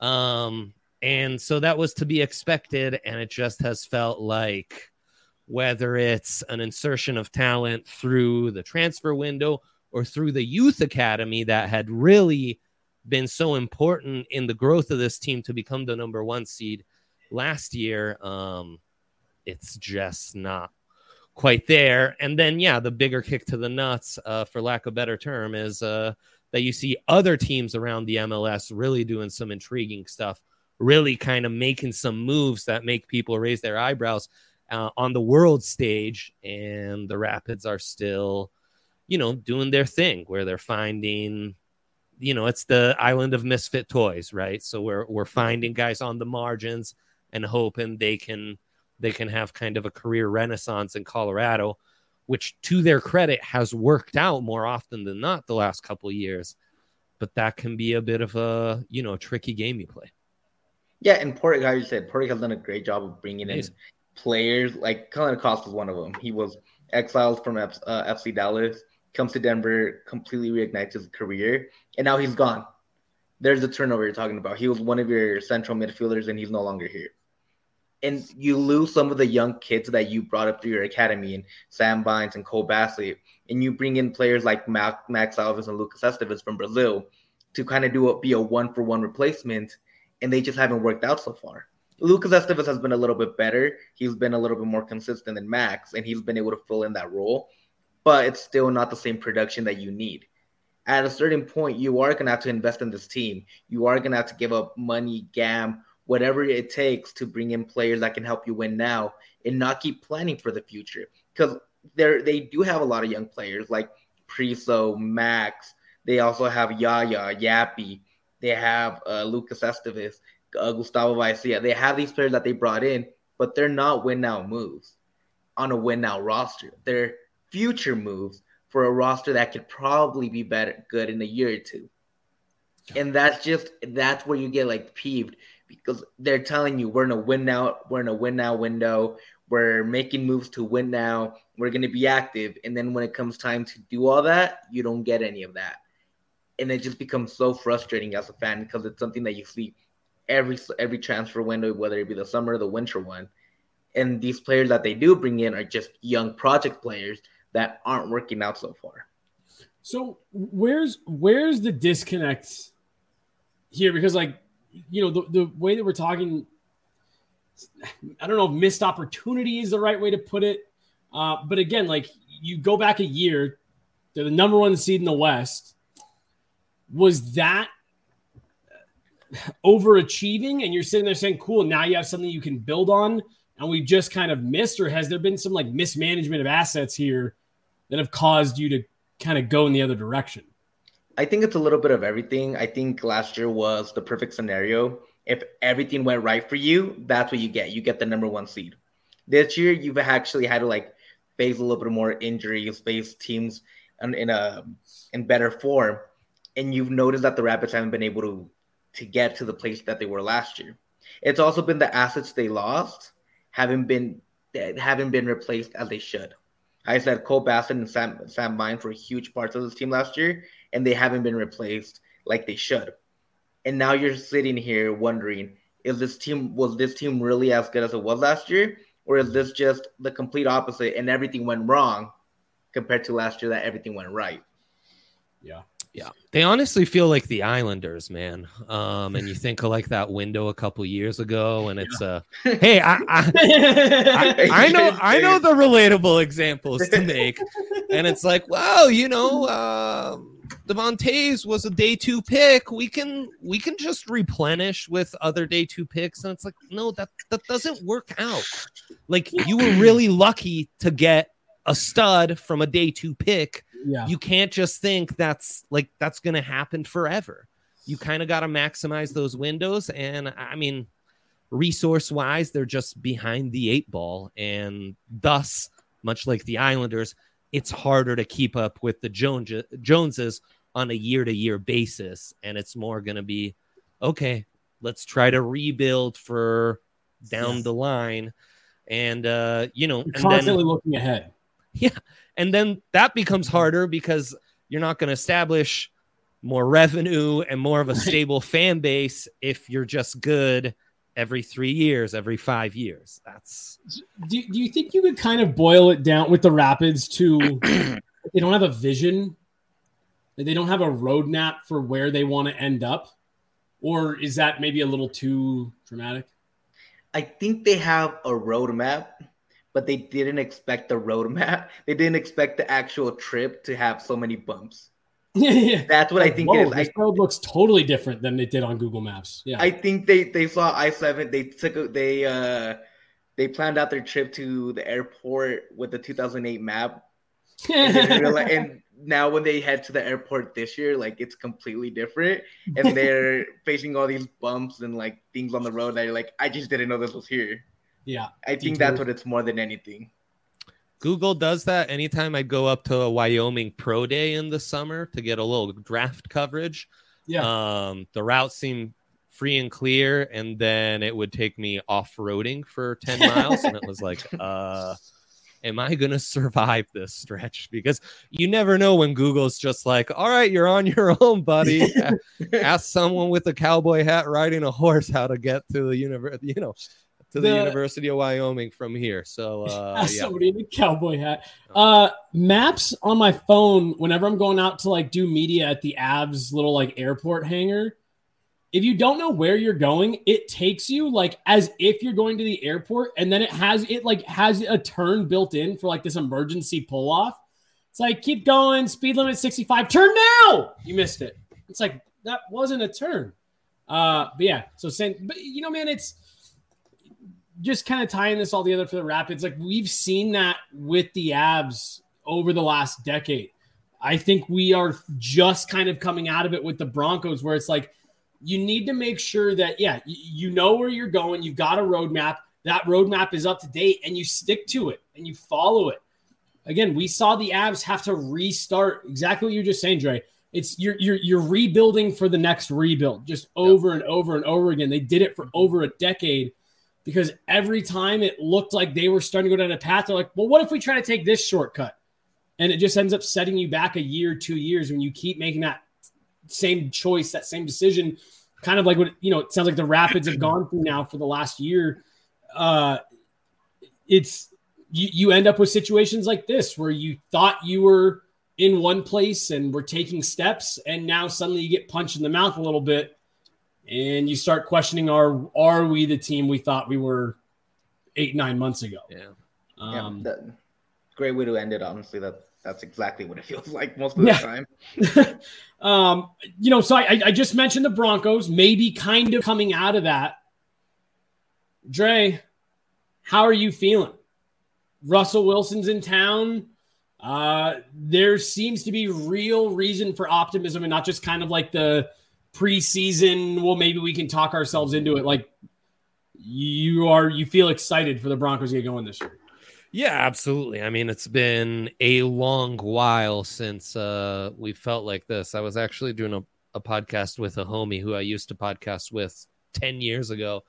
Um and so that was to be expected and it just has felt like whether it's an insertion of talent through the transfer window or through the youth academy that had really been so important in the growth of this team to become the number one seed last year. Um, it's just not quite there. And then, yeah, the bigger kick to the nuts, uh, for lack of a better term, is uh, that you see other teams around the MLS really doing some intriguing stuff, really kind of making some moves that make people raise their eyebrows uh, on the world stage. And the Rapids are still you know, doing their thing where they're finding, you know, it's the island of misfit toys, right? So we're we're finding guys on the margins and hoping they can they can have kind of a career renaissance in Colorado, which to their credit has worked out more often than not the last couple years. But that can be a bit of a you know tricky game you play. Yeah, and Porter, like you said, Porter has done a great job of bringing in players. Like Kellyn Acosta was one of them. He was exiled from F- uh, FC Dallas comes to Denver, completely reignites his career, and now he's gone. There's the turnover you're talking about. He was one of your central midfielders, and he's no longer here. And you lose some of the young kids that you brought up through your academy, and Sam Vines and Cole Bassett, and you bring in players like Max Alves and Lucas Esteves from Brazil to kind of do a, be a one for one replacement, and they just haven't worked out so far. Lucas Esteves has been a little bit better. He's been a little bit more consistent than Max, and he's been able to fill in that role but it's still not the same production that you need. At a certain point, you are going to have to invest in this team. You are going to have to give up money, GAM, whatever it takes to bring in players that can help you win now and not keep planning for the future. Because they they do have a lot of young players like Priso, Max. They also have Yaya, Yapi. They have uh, Lucas Esteves, uh, Gustavo Vallecilla. They have these players that they brought in, but they're not win now moves on a win now roster. They're future moves for a roster that could probably be better good in a year or two. And that's just that's where you get like peeved because they're telling you we're in a win now, we're in a win now window, we're making moves to win now, we're gonna be active. And then when it comes time to do all that, you don't get any of that. And it just becomes so frustrating as a fan because it's something that you see every every transfer window, whether it be the summer or the winter one. And these players that they do bring in are just young project players that aren't working out so far. So where's where's the disconnect here? Because like you know the, the way that we're talking, I don't know if missed opportunity is the right way to put it. Uh, but again, like you go back a year, to the number one seed in the West. Was that overachieving? And you're sitting there saying, "Cool, now you have something you can build on." And we just kind of missed, or has there been some like mismanagement of assets here that have caused you to kind of go in the other direction? I think it's a little bit of everything. I think last year was the perfect scenario. If everything went right for you, that's what you get. You get the number one seed. This year, you've actually had to like face a little bit more injuries, face teams in, in a in better form, and you've noticed that the Rapids haven't been able to to get to the place that they were last year. It's also been the assets they lost haven't been haven't been replaced as they should. I said Cole Bassett and Sam Sam Vine were huge parts of this team last year, and they haven't been replaced like they should. And now you're sitting here wondering, is this team was this team really as good as it was last year, or is this just the complete opposite and everything went wrong compared to last year that everything went right? Yeah. Yeah, they honestly feel like the Islanders, man. Um, and you (laughs) think of like that window a couple years ago, and it's uh, hey, I, I, I, I, know, (laughs) I know the relatable examples to make, and it's like, well, you know, uh, Devon Toews was a day two pick. We can, we can just replenish with other day two picks, and it's like, no, that that doesn't work out. Like you were (clears throat) really lucky to get a stud from a day two pick yeah. you can't just think that's like that's going to happen forever. You kind of got to maximize those windows. And I mean, resource wise, they're just behind the eight ball. And thus, much like the Islanders, it's harder to keep up with the Jones Joneses on a year to year basis, and it's more going to be okay. Let's try to rebuild for down yes. the line, and uh, you know, constantly then, looking ahead. Yeah, and then that becomes harder because you're not going to establish more revenue and more of a (laughs) stable fan base if you're just good every three years, every five years. That's. Do, do you think you could kind of boil it down with the Rapids to (clears throat) they don't have a vision, they don't have a roadmap for where they want to end up, or is that maybe a little too dramatic? I think they have a roadmap, but they didn't expect the roadmap. (laughs) They didn't expect the actual trip to have so many bumps. Yeah. (laughs) That's what I think Whoa, it is. This I, road looks totally different than it did on Google Maps. Yeah. I think they they saw I seven. They took a, they uh they planned out their trip to the airport with the 2008 map. (laughs) and, realize, and now when they head to the airport this year, like it's completely different, and they're (laughs) facing all these bumps and like things on the road that you're like, I just didn't know this was here. Yeah, I think that's what it's more than anything. Google does that anytime I go up to a Wyoming Pro Day in the summer to get a little draft coverage. Yeah. Um, the routes seem free and clear, and then it would take me off roading for 10 miles. and it was like, (laughs) uh, am I going to survive this stretch? Because you never know when Google's just like, all right, you're on your (laughs) own, buddy. Ask someone with a cowboy hat riding a horse how to get to the universe, you know to the, the, University of Wyoming from here. So (laughs) uh, yeah. somebody in a cowboy hat. Uh, maps on my phone. Whenever I'm going out to like do media at the Avs little like airport hangar, if you don't know where you're going, it takes you like as if you're going to the airport, and then it has it like has a turn built in for like this emergency pull off. It's like keep going, speed limit 65, turn now. You missed it. It's like that wasn't a turn. Uh, but yeah, so saying, but you know, man, it's just kind of tying this all together for the Rapids, like we've seen that with the Avs over the last decade. I think we are just kind of coming out of it with the Broncos, where it's like you need to make sure that, yeah, you know where you're going, you've got a roadmap, that roadmap is up to date, and you stick to it and you follow it. Again, we saw the Avs have to restart exactly what you're just saying, Dre. It's you're you're you're rebuilding for the next rebuild, just over yep. and over and over again. They did it for mm-hmm. over a decade because every time it looked like they were starting to go down a path, they're like, well, what if we try to take this shortcut? And it just ends up setting you back a year, two years when you keep making that same choice, that same decision, kind of like what you know, it sounds like the Rapids have gone through now for the last year. Uh, it's you, you end up with situations like this where you thought you were in one place and were taking steps, and now suddenly you get punched in the mouth a little bit and you start questioning are are we the team we thought we were eight nine months ago? Yeah, um, yeah. great way to end it. Honestly, that that's exactly what it (laughs) feels like most of the yeah. time. (laughs) um, you know, so I, I just mentioned the Broncos, maybe kind of coming out of that. Dre, how are you feeling? Russell Wilson's in town. Uh, there seems to be real reason for optimism and not just kind of like the preseason, well, maybe we can talk ourselves into it. Like you are, you feel excited for the Broncos to get going this year. Yeah, absolutely. I mean, it's been a long while since uh, we felt like this. I was actually doing a, a podcast with a homie who I used to podcast with 10 years ago.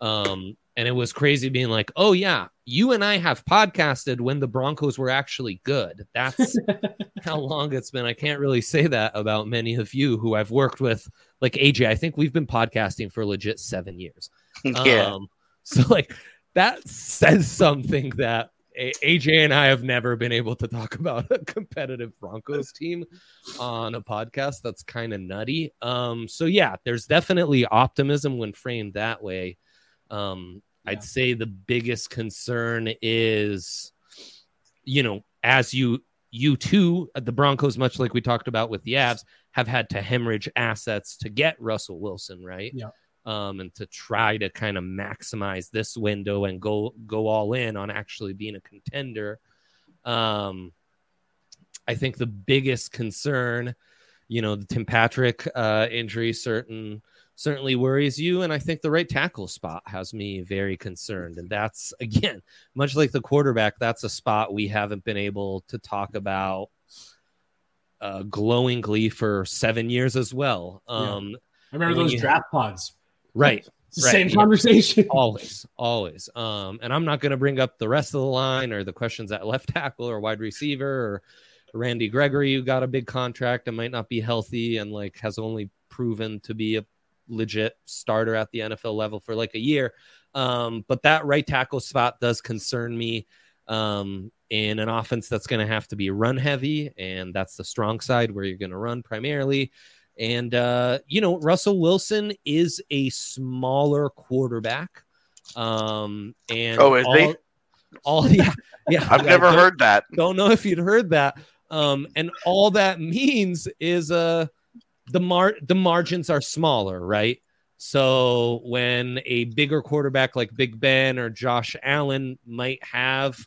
Um, and it was crazy being like, oh, yeah, you and I have podcasted when the Broncos were actually good. That's (laughs) how long it's been. I can't really say that about many of you who I've worked with. Like AJ, I think we've been podcasting for legit seven years. (laughs) yeah. Um, so, like, that says something that AJ and I have never been able to talk about a competitive Broncos team on a podcast. That's kind of nutty. Um, so yeah, there's definitely optimism when framed that way. Um, yeah. I'd say the biggest concern is, you know, as you you too, the Broncos, much like we talked about with the Avs, have had to hemorrhage assets to get Russell Wilson, right? Yeah. Um, and to try to kind of maximize this window and go go all in on actually being a contender. Um, I think the biggest concern, you know, the Tim Patrick uh, injury certain certainly worries you. And I think the right tackle spot has me very concerned. And that's, (laughs) again, much like the quarterback, that's a spot we haven't been able to talk about uh, glowingly for seven years as well. Um, yeah. I remember those draft pods. Right. Right, same conversation. (laughs) always, always. Um, and I'm not going to bring up the rest of the line or the questions at left (laughs) tackle or wide receiver or Randy Gregory, who got a big contract and might not be healthy and like has only proven to be a legit starter at the NFL level for like a year. Um, but that right tackle spot does concern me um, in an offense that's going to have to be run heavy, and that's the strong side where you're going to run primarily. And, uh, you know, Russell Wilson is a smaller quarterback. Um, and oh, is all, he? All, (laughs) yeah, yeah. I've never heard that. Don't know if you'd heard that. Um, and all that means is uh, the mar the margins are smaller, right? So when a bigger quarterback like Big Ben or Josh Allen might have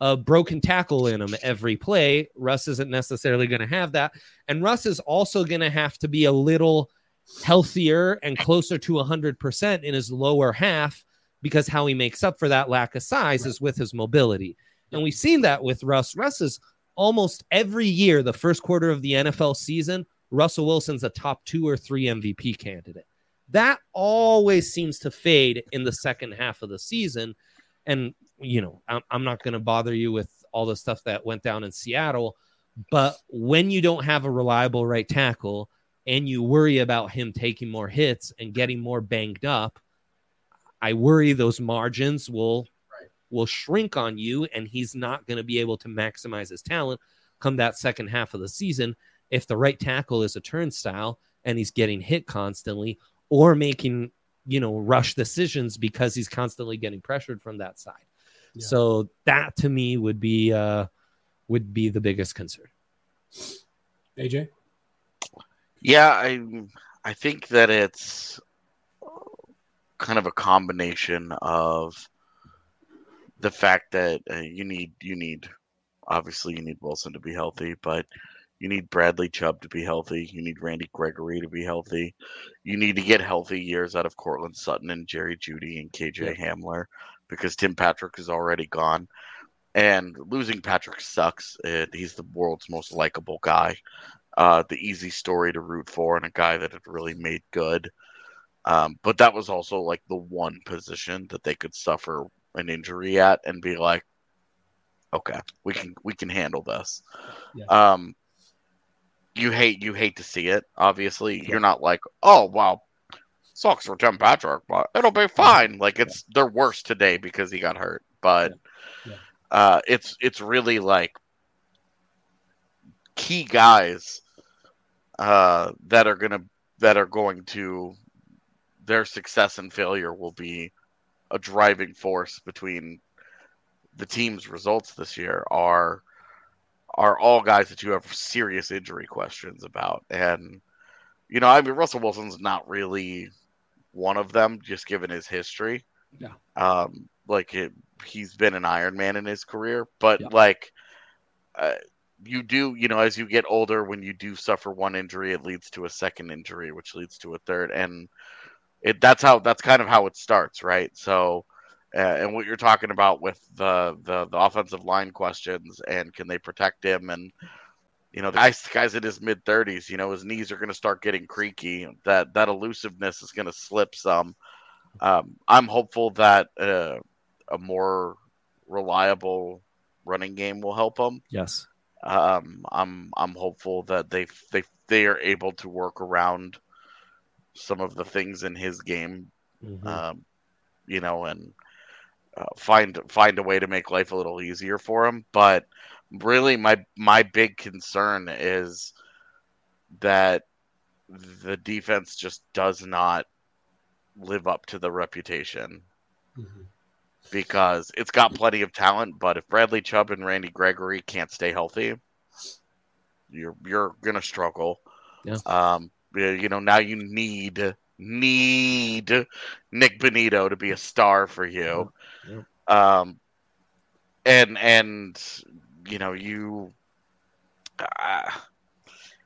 a broken tackle in him every play. Russ isn't necessarily going to have that. And Russ is also going to have to be a little healthier and closer to 100% in his lower half because how he makes up for that lack of size is with his mobility. And we've seen that with Russ. Russ is almost every year, the first quarter of the NFL season, Russell Wilson's a top two or three MVP candidate. That always seems to fade in the second half of the season. And you know, I'm, I'm not going to bother you with all the stuff that went down in Seattle. But when you don't have a reliable right tackle and you worry about him taking more hits and getting more banged up, I worry those margins will right. will shrink on you, and he's not going to be able to maximize his talent come that second half of the season if the right tackle is a turnstile and he's getting hit constantly or making you know rush decisions because he's constantly getting pressured from that side. So that to me would be uh would be the biggest concern. AJ? Yeah, I I think that it's kind of a combination of the fact that uh, you need you need obviously you need Wilson to be healthy, but you need Bradley Chubb to be healthy. You need Randy Gregory to be healthy. You need to get healthy years out of Courtland Sutton and Jerry Jeudy and KJ yeah. Hamler because Tim Patrick is already gone. And losing Patrick sucks. It, he's the world's most likable guy, uh, the easy story to root for, and a guy that had really made good. Um, but that was also like the one position that they could suffer an injury at and be like, okay, we can we can handle this. Yeah. Um, you hate you hate to see it. Obviously, yeah. you're not like, oh wow, sucks for Tim Patrick, but it'll be fine. Like it's they're worse today because he got hurt, but yeah. Yeah. Uh, it's it's really like key guys uh, that are gonna that are going to their success and failure will be a driving force between the team's results this year are are all guys that you have serious injury questions about and you know i mean russell wilson's not really one of them, just given his history. Yeah. Um, like it, he's been an Iron Man in his career, but yeah. like, uh, you do, you know, as you get older, when you do suffer one injury, it leads to a second injury, which leads to a third, and it that's how that's kind of how it starts, right? So, uh, and what you're talking about with the, the the offensive line questions and can they protect him and you know, the guy's, the guy's in his mid 30s. You know, his knees are going to start getting creaky. That that elusiveness is going to slip some. Um, I'm hopeful that uh, a more reliable running game will help him. Yes. Um, I'm I'm hopeful that they they they are able to work around some of the things in his game. Mm-hmm. Um, you know, and uh, find find a way to make life a little easier for him. But really my my big concern is that the defense just does not live up to the reputation mm-hmm. because it's got plenty of talent but if Bradley Chubb and Randy Gregory can't stay healthy you're you're going to struggle yeah. um you know now you need need Nik Bonitto to be a star for you yeah. um and and you know, you. Uh,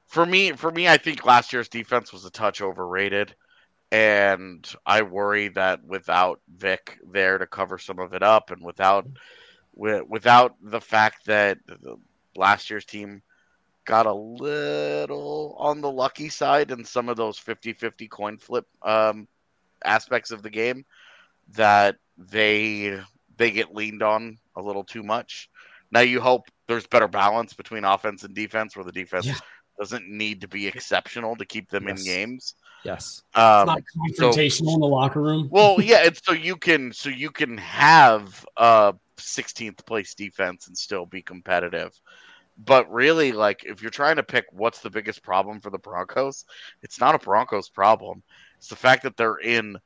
for me, for me, I think last year's defense was a touch overrated, and I worry that without Vic there to cover some of it up, and without without the fact that last year's team got a little on the lucky side in some of those 50-50 coin flip um, aspects of the game, that they they get leaned on a little too much. Now you hope there's better balance between offense and defense, where the defense yeah. doesn't need to be exceptional to keep them yes. in games. Yes, um, not confrontational so, in the locker room. (laughs) well, yeah, it's so you can so you can have a 16th place defense and still be competitive. But really, like if you're trying to pick what's the biggest problem for the Broncos, it's not a Broncos problem. It's the fact that they're in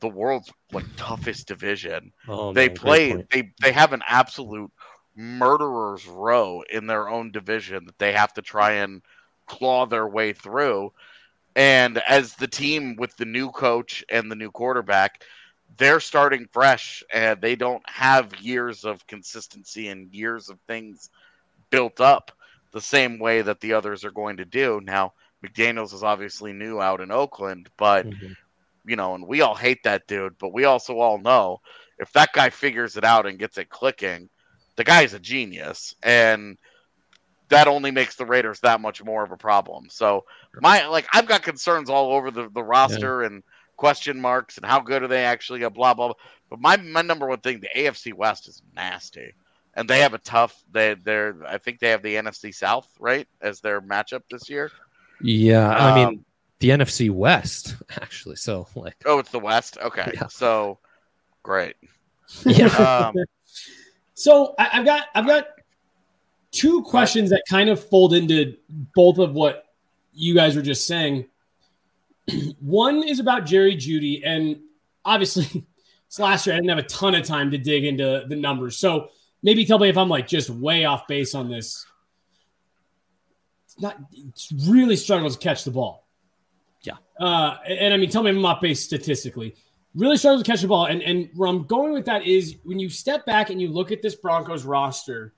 the world's like toughest division. Oh, they play they they have an absolute murderers row in their own division that they have to try and claw their way through. And as the team with the new coach and the new quarterback, they're starting fresh and they don't have years of consistency and years of things built up the same way that the others are going to do. Now, McDaniels is obviously new out in Oakland, but mm-hmm you know, and we all hate that dude, but we also all know if that guy figures it out and gets it clicking, the guy's a genius. And that only makes the Raiders that much more of a problem. So my like I've got concerns all over the, the roster yeah. and question marks and how good are they actually blah blah blah. But my my number one thing, the AFC West is nasty. And they have a tough they they're I think they have the NFC South, right, as their matchup this year. Yeah, um, I mean the NFC West, (laughs) actually. So like, oh, it's the West. Okay, yeah. so great. (laughs) Yeah. um, so I, have got I've got two questions that kind of fold into both of what you guys were just saying. (clears throat) One is about Jerry Jeudy, and obviously, (laughs) it's last year I didn't have a ton of time to dig into the numbers. So maybe tell me if I'm like just way off base on this. It's not. It's really struggles to catch the ball. Yeah. Uh, and I mean, tell me I'm not based statistically. Really struggles to catch the ball. And, and where I'm going with that is when you step back and you look at this Broncos roster,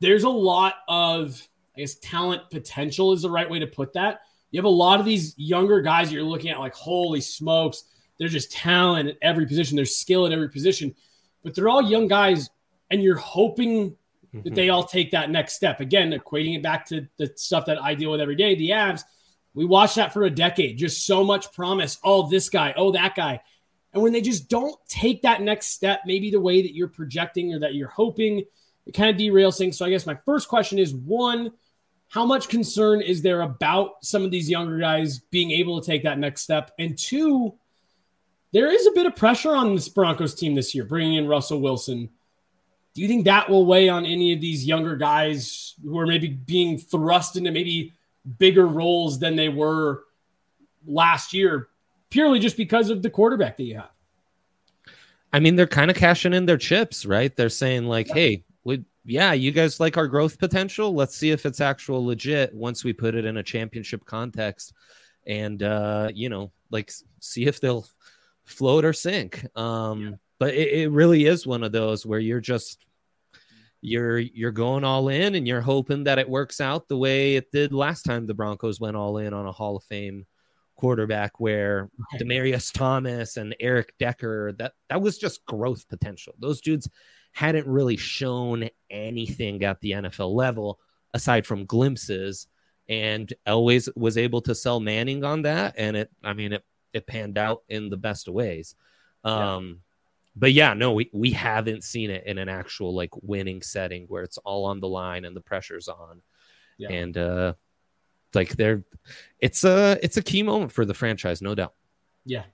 there's a lot of, I guess, talent potential is the right way to put that. You have a lot of these younger guys that you're looking at like, holy smokes, they're just talent at every position. There's skill at every position, but they're all young guys, and you're hoping mm-hmm. that they all take that next step. Again, equating it back to the stuff that I deal with every day, the Avs we watched that for a decade. Just so much promise. Oh, this guy. Oh, that guy. And when they just don't take that next step, maybe the way that you're projecting or that you're hoping, it kind of derails things. So I guess my first question is one, how much concern is there about some of these younger guys being able to take that next step? And two, there is a bit of pressure on this Broncos team this year, bringing in Russell Wilson. Do you think that will weigh on any of these younger guys who are maybe being thrust into maybe bigger roles than they were last year, purely just because of the quarterback that you have. I mean, they're kind of cashing in their chips, right? They're saying, like, yeah. hey, we, yeah, you guys like our growth potential. Let's see if it's actual legit once we put it in a championship context and, uh, you know, like, see if they'll float or sink. Um, yeah. But it, it really is one of those where you're just you're you're going all in and you're hoping that it works out the way it did last time the Broncos went all in on a Hall of Fame quarterback where right. Demaryius Thomas and Eric Decker that that was just growth potential. Those dudes hadn't really shown anything at the NFL level aside from glimpses and always was able to sell Manning on that and it I mean it it panned out in the best of ways. Um but yeah, no, we, we haven't seen it in an actual like winning setting where it's all on the line and the pressure's on. Yeah. And uh like they're it's a it's a key moment for the franchise, no doubt. Yeah.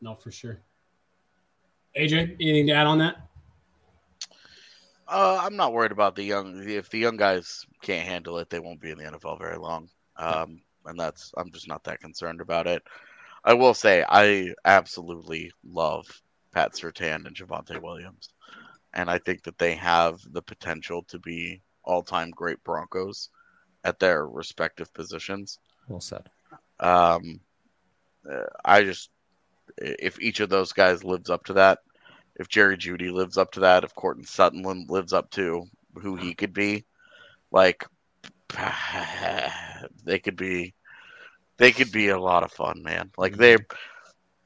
No, for sure. AJ, anything to add on that? Uh, I'm not worried about the young. If the young guys can't handle it, they won't be in the NFL very long. Um, and that's I'm just not that concerned about it. I will say I absolutely love Pat Surtain and Javonte Williams. And I think that they have the potential to be all time great Broncos at their respective positions. Well said. Um, I just, if each of those guys lives up to that, if Jerry Jeudy lives up to that, if Courtland Sutton lives up to who he could be, like (sighs) they could be, they could be a lot of fun, man. Like they,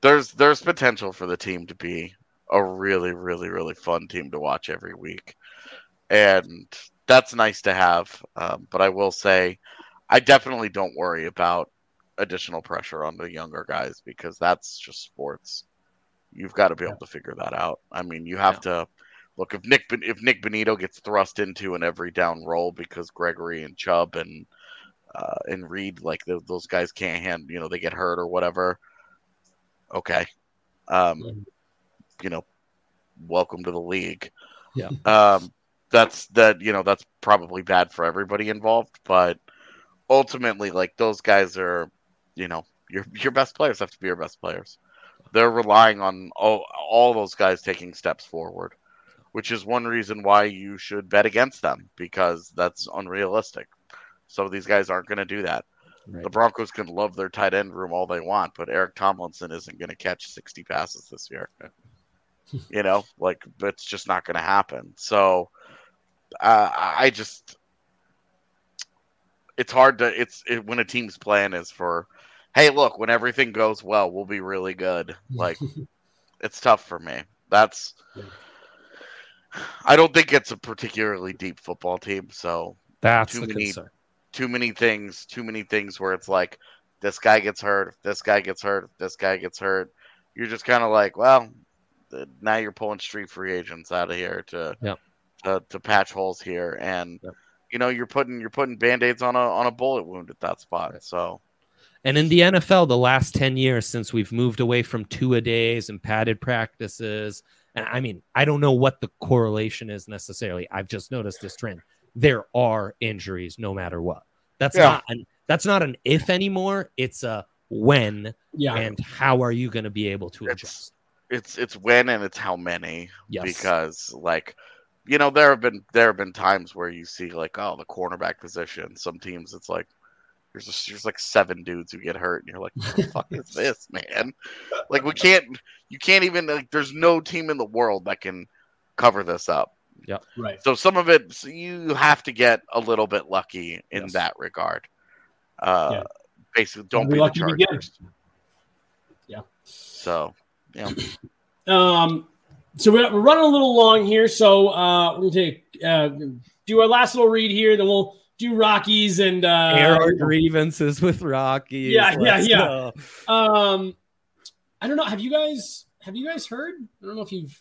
there's there's potential for the team to be a really really really fun team to watch every week, and that's nice to have. Um, but I will say, I definitely don't worry about additional pressure on the younger guys because that's just sports. You've got to be able to figure that out. I mean, you have yeah. to look if Nick if Nik Bonitto gets thrust into an every down role because Gregory and Chubb and uh, and Reed like the, those guys can't hand you know they get hurt or whatever okay. Um, you know, welcome to the league. Yeah. Um, that's that. You know, that's probably bad for everybody involved, but ultimately, like those guys are, you know, your your best players have to be your best players. They're relying on all all those guys taking steps forward, which is one reason why you should bet against them because that's unrealistic. So these guys aren't going to do that. Right. The Broncos can love their tight end room all they want, but Eric Tomlinson isn't going to catch 60 passes this year. (laughs) you know, like it's just not going to happen. So uh, I just, it's hard to, it's it, when a team's plan is for, hey, look, when everything goes well, we'll be really good. Like, (laughs) it's tough for me. That's, I don't think it's a particularly deep football team. So that's the many, concern too many things, too many things where it's like this guy gets hurt, this guy gets hurt, this guy gets hurt. You're just kind of like, well, now you're pulling street free agents out of here to yep. To, to patch holes here, and yep. you know you're putting you're putting band aids on a on a bullet wound at that spot. Right. So. And in the NFL, the last 10 years since we've moved away from two a days and padded practices, and I mean, I don't know what the correlation is necessarily. I've just noticed this trend there are injuries no matter what. That's yeah. not an, that's not an if anymore. It's a when yeah. and how are you going to be able to it's, adjust? It's it's when and it's how many. Yes. Because like you know there have been there have been times where you see like oh the cornerback position. Some teams it's like there's just, there's like seven dudes who get hurt and you're like what the fuck is (laughs) this man? Like we can't you can't even like there's no team in the world that can cover this up. Yeah. Right. So some of it so you have to get a little bit lucky in yes. that regard. Uh, yeah. Basically, don't be, be the Chargers. Yeah. So, yeah. (clears throat) um, so we're, we're running a little long here, so uh, we'll take uh, do our last little read here, then we'll do Rockies and uh, air our grievances with Rockies. Yeah, Let's yeah, yeah. Um, I don't know. Have you guys have you guys heard? I don't know if you've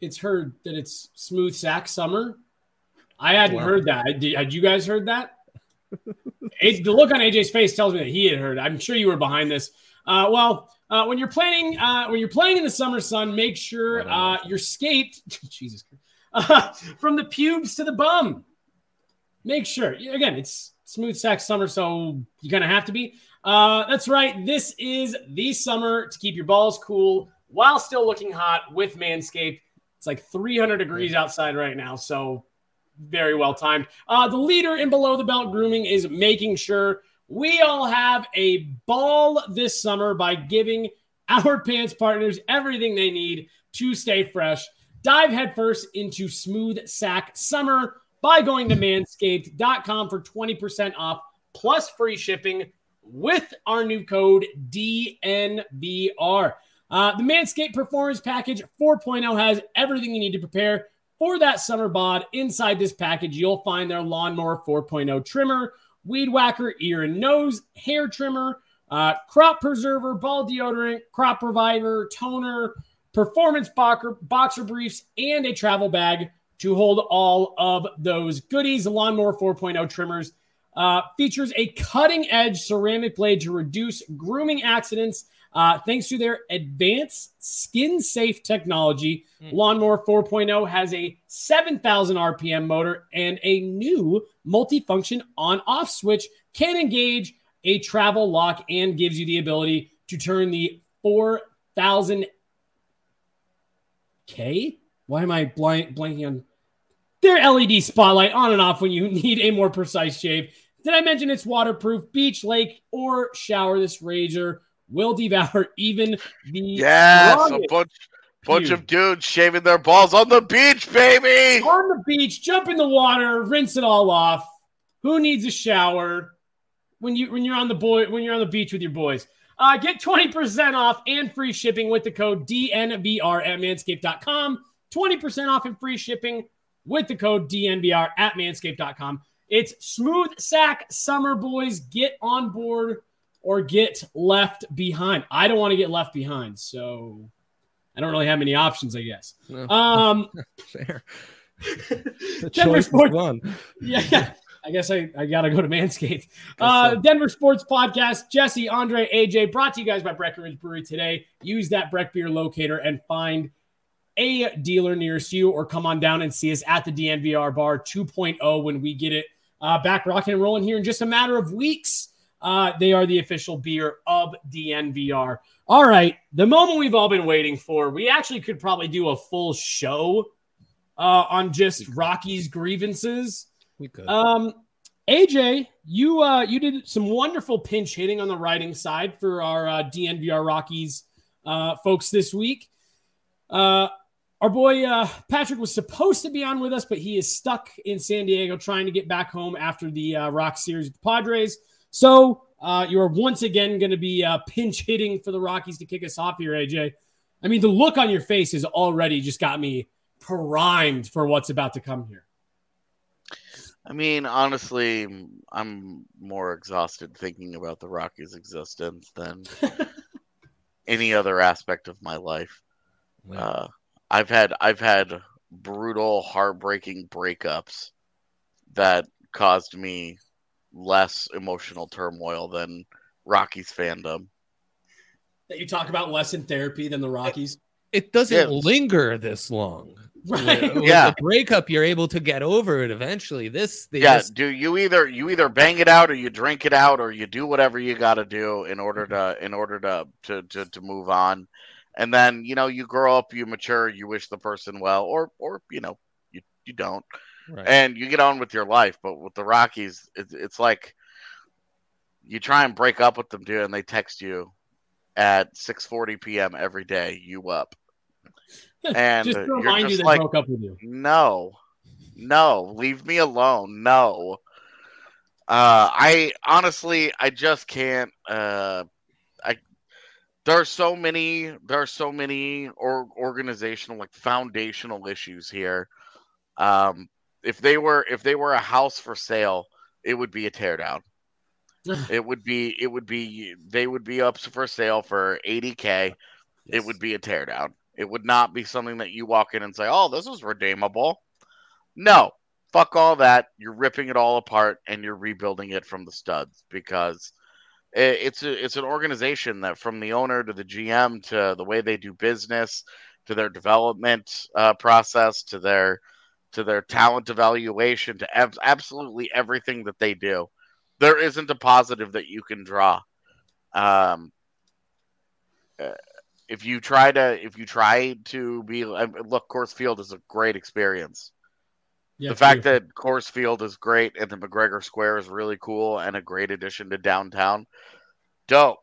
it's heard that it's smooth sack summer. I hadn't wow. heard that. Did, had you guys heard that? (laughs) the look on AJ's face tells me that he had heard. I'm sure you were behind this. Uh, well, uh, when you're planning, uh, when you're playing in the summer sun, make sure uh, you're scaped. (laughs) Jesus, from the pubes to the bum. Make sure. Again, it's smooth sack summer, so you're gonna have to be. Uh, that's right. This is the summer to keep your balls cool while still looking hot with Manscaped. It's like 300 degrees outside right now. So very well timed. Uh, the leader in below the belt grooming is making sure we all have a ball this summer by giving our (laughs) pants partners everything they need to stay fresh. Dive headfirst into smooth sack summer by going to manscaped.com for 20% off plus free shipping with our new code DNVR. Uh, the Manscaped Performance Package 4.0 has everything you need to prepare for that summer bod. Inside this package, you'll find their Lawnmower 4.0 trimmer, Weed Whacker ear and nose, hair trimmer, uh, crop preserver, ball deodorant, crop reviver, toner, performance boxer, boxer briefs, and a travel bag to hold all of those goodies. The Lawnmower 4.0 trimmers uh, features a cutting edge ceramic blade to reduce grooming accidents uh, thanks to their advanced skin safe technology, mm. Lawnmower 4.0 has a 7,000 RPM motor and a new multifunction on off switch, can engage a travel lock, and gives you the ability to turn the 4,000 K? Why am I blank, blanking on their LED spotlight on and off when you (laughs) need a more precise shave? Did I mention it's waterproof, beach, lake, or shower? This razor will devour even the yes, a bunch bunch of dudes shaving their balls on the beach, baby. On the beach, jump in the water, rinse it all off. Who needs a shower when you when you're on the boy when you're on the beach with your boys? Uh, get 20% off and free shipping with the code DNVR at manscaped.com. 20% off and free shipping with the code DNVR at manscaped.com. It's Smooth Sack Summer Boys. Get on board or get left behind. I don't want to get left behind, so I don't really have many options, I guess. No. Um, (laughs) Fair. (laughs) Denver Sports. One. (laughs) Yeah, yeah. I guess I, I got to go to Manscaped. Uh, Denver Sports Podcast, Jesse, Andre, AJ, brought to you guys by Breckenridge Brewery today. Use that Breck Beer locator and find a dealer nearest you or come on down and see us at the DNVR Bar 2.0 when we get it uh, back rocking and rolling here in just a matter of weeks. Uh, they are the official beer of DNVR. All right, the moment we've all been waiting for. We actually could probably do a full show uh, on just Rocky's grievances. We could. Um, AJ, you uh, you did some wonderful pinch hitting on the writing side for our uh, DNVR Rockies uh, folks this week. Uh, our boy uh, Patrick was supposed to be on with us, but he is stuck in San Diego trying to get back home after the uh, Rock Series with the Padres. So uh, you are once again going to be uh, pinch hitting for the Rockies to kick us off here, AJ. I mean, the look on your face has already just got me primed for what's about to come here. I mean, honestly, I'm more exhausted thinking about the Rockies' existence than (laughs) any other aspect of my life. Uh, I've had I've had brutal, heartbreaking breakups that caused me less emotional turmoil than Rockies fandom. That you talk about less in therapy than the Rockies. It doesn't yeah. linger this long. Right. With, yeah. the breakup, you're able to get over it eventually. This, yeah. Just... Do you either you either bang it out or you drink it out or you do whatever you got to do in order to in order to, to to to move on and then you know you grow up you mature you wish the person well or or you know you, you don't right. and you get on with your life but with the rockies it's, it's like you try and break up with them dude and they text you at 6:40 p.m. every day you up and just remind just you like, broke up with you no no leave me alone no uh i honestly i just can't uh there are so many there are so many or organizational like foundational issues here um if they were if they were a house for sale it would be a teardown. (sighs) It would be it would be they would be up for sale for 80k yes. it would be a teardown. It would not be something that you walk in and say oh this is redeemable. No fuck all that. You're ripping it all apart and you're rebuilding it from the studs because it's a, it's an organization that from the owner to the GM to the way they do business to their development uh, process to their to their talent evaluation to ab- absolutely everything that they do there isn't a positive that you can draw um, uh, if you try to if you try to be look Coors Field is a great experience yeah, the fact beautiful. that Coors Field is great and the McGregor Square is really cool and a great addition to downtown, dope.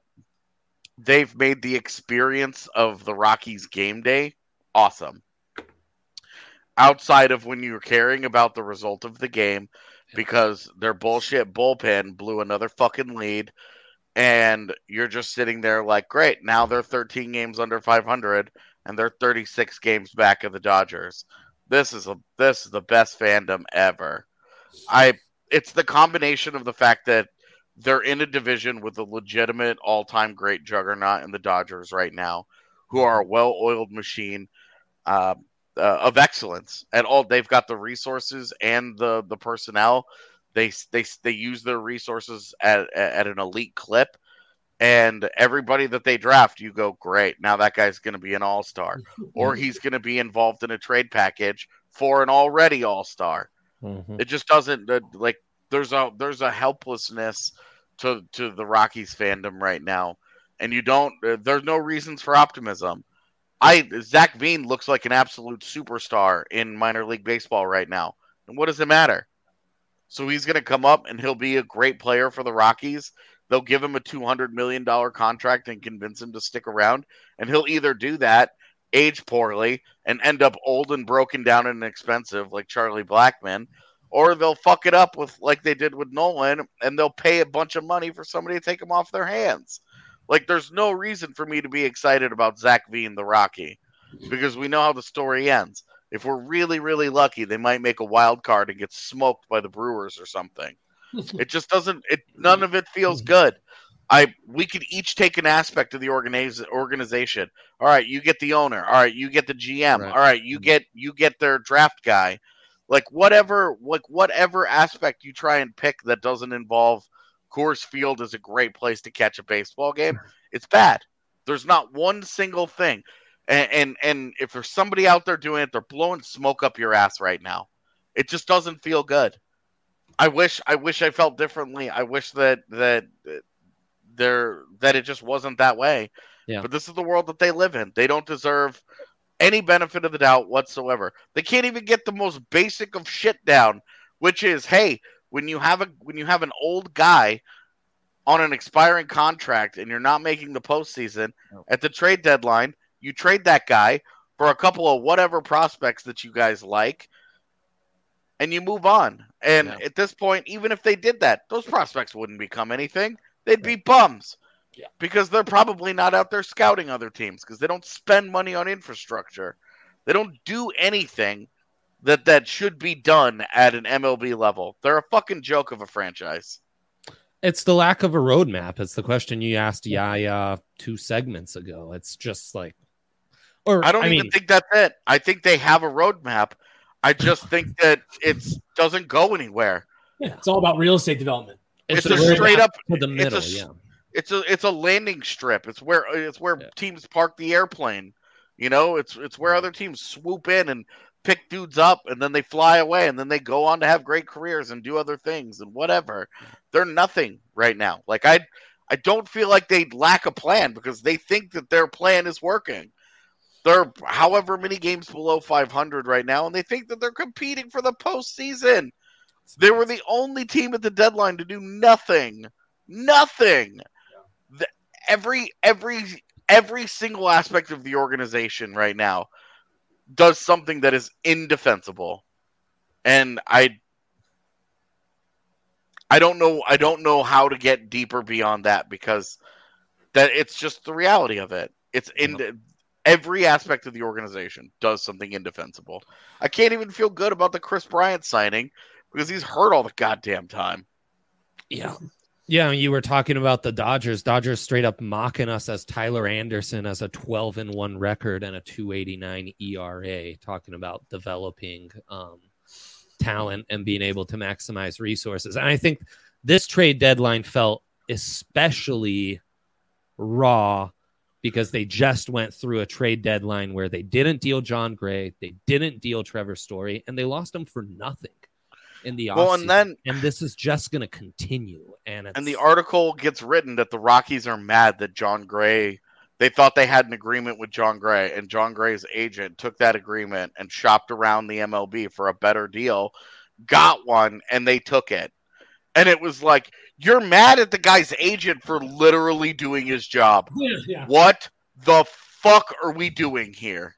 They've made the experience of the Rockies game day awesome. Outside of when you're caring about the result of the game, because their bullshit bullpen blew another fucking lead, and you're just sitting there like, great, now they're 13 games under 500, and they're 36 games back of the Dodgers. This is a this is the best fandom ever. I it's the combination of the fact that they're in a division with a legitimate all-time great juggernaut in the Dodgers right now, who are a well-oiled machine. Uh, uh, of excellence. And all they've got the resources and the the personnel. They they they use their resources at at an elite clip and everybody that they draft, you go, great. Now that guy's going to be an all star, (laughs) or he's going to be involved in a trade package for an already all star. Mm-hmm. It just doesn't like there's a there's a helplessness to to the Rockies fandom right now, and you don't. Uh, there's no reasons for optimism. I Zach Veen looks like an absolute superstar in minor league baseball right now, and what does it matter? So he's going to come up and he'll be a great player for the Rockies They'll give him a $200 million contract and convince him to stick around. And he'll either do that, age poorly, and end up old and broken down and expensive like Charlie Blackmon, or they'll fuck it up with like they did with Nolan and they'll pay a bunch of money for somebody to take him off their hands. Like, there's no reason for me to be excited about Zach Veen and the Rocky because we know how the story ends. If we're really, really lucky, they might make a wild card and get smoked by the Brewers or something. (laughs) it just doesn't. It none of it feels good. I we could each take an aspect of the organiz- organization. All right, you get the owner. All right, you get the GM. Right. All right, you get you get their draft guy. Like whatever, like whatever aspect you try and pick that doesn't involve Coors Field is a great place to catch a baseball game. It's bad. There's not one single thing. And, and and if there's somebody out there doing it, they're blowing smoke up your ass right now. It just doesn't feel good. I wish I wish I felt differently. I wish that that there that it just wasn't that way. Yeah. But this is the world that they live in. They don't deserve any benefit of the doubt whatsoever. They can't even get the most basic of shit down, which is, hey, when you have a when you have an old guy on an expiring contract and you're not making the postseason at the trade deadline, you trade that guy for a couple of whatever prospects that you guys like, and you move on. And Yeah. at this point, even if they did that, those prospects wouldn't become anything. They'd be bums. Yeah. Because they're probably not out there scouting other teams because they don't spend money on infrastructure. They don't do anything that that should be done at an MLB level. They're a fucking joke of a franchise. It's the lack of a roadmap. It's the question you asked Yaya two segments ago. It's just like, or I don't even mean, think that's it. I think they have a roadmap. I just (laughs) think that it's doesn't go anywhere. Yeah, it's all about real estate development. It's, a a straight up to the it's a yeah, it's a it's a landing strip. It's where it's where Yeah. teams park the airplane. You know, it's it's where other teams swoop in and pick dudes up and then they fly away and then they go on to have great careers and do other things and whatever. They're nothing right now. Like I I don't feel like they lack a plan because they think that their plan is working. They're however many games below 500 right now and they think that they're competing for the postseason. They were the only team at the deadline to do nothing. Nothing. The, every every every single aspect of the organization right now does something that is indefensible. And I I don't know I don't know how to get deeper beyond that because that it's just the reality of it. It's in every aspect of the organization does something indefensible. I can't even feel good about the Kris Bryant signing because he's hurt all the goddamn time. yeah, yeah. You were talking about the Dodgers. Dodgers straight up mocking us as Tyler Anderson as a 12 and one record and a 289 ERA. Talking about developing um, talent and being able to maximize resources. And I think this trade deadline felt especially raw because they just went through a trade deadline where they didn't deal Jon Gray, they didn't deal Trevor Story, and they lost him for nothing in the Well, and then and this is just going to continue. And it's, and the article gets written that the Rockies are mad that Jon Gray they thought they had an agreement with Jon Gray and Jon Gray's agent took that agreement and shopped around the MLB for a better deal, got one and they took it. And it was like you're mad at the guy's agent for literally doing his job. (laughs) Yeah, yeah. What the fuck are we doing here?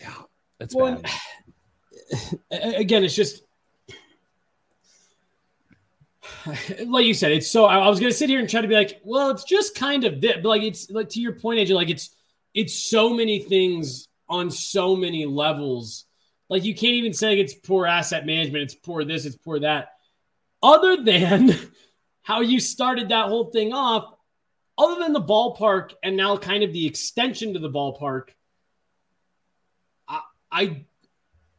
yeah. it's Well, bad. Again, it's just like you said. It's so. I I was gonna sit here and try to be like, well, it's just kind of this, but like it's like to your point, AJ. Like it's it's so many things on so many levels. Like you can't even say like, it's poor asset management. It's poor this. It's poor that. Other than (laughs) how you started that whole thing off, other than the ballpark and now kind of the extension to the ballpark, I I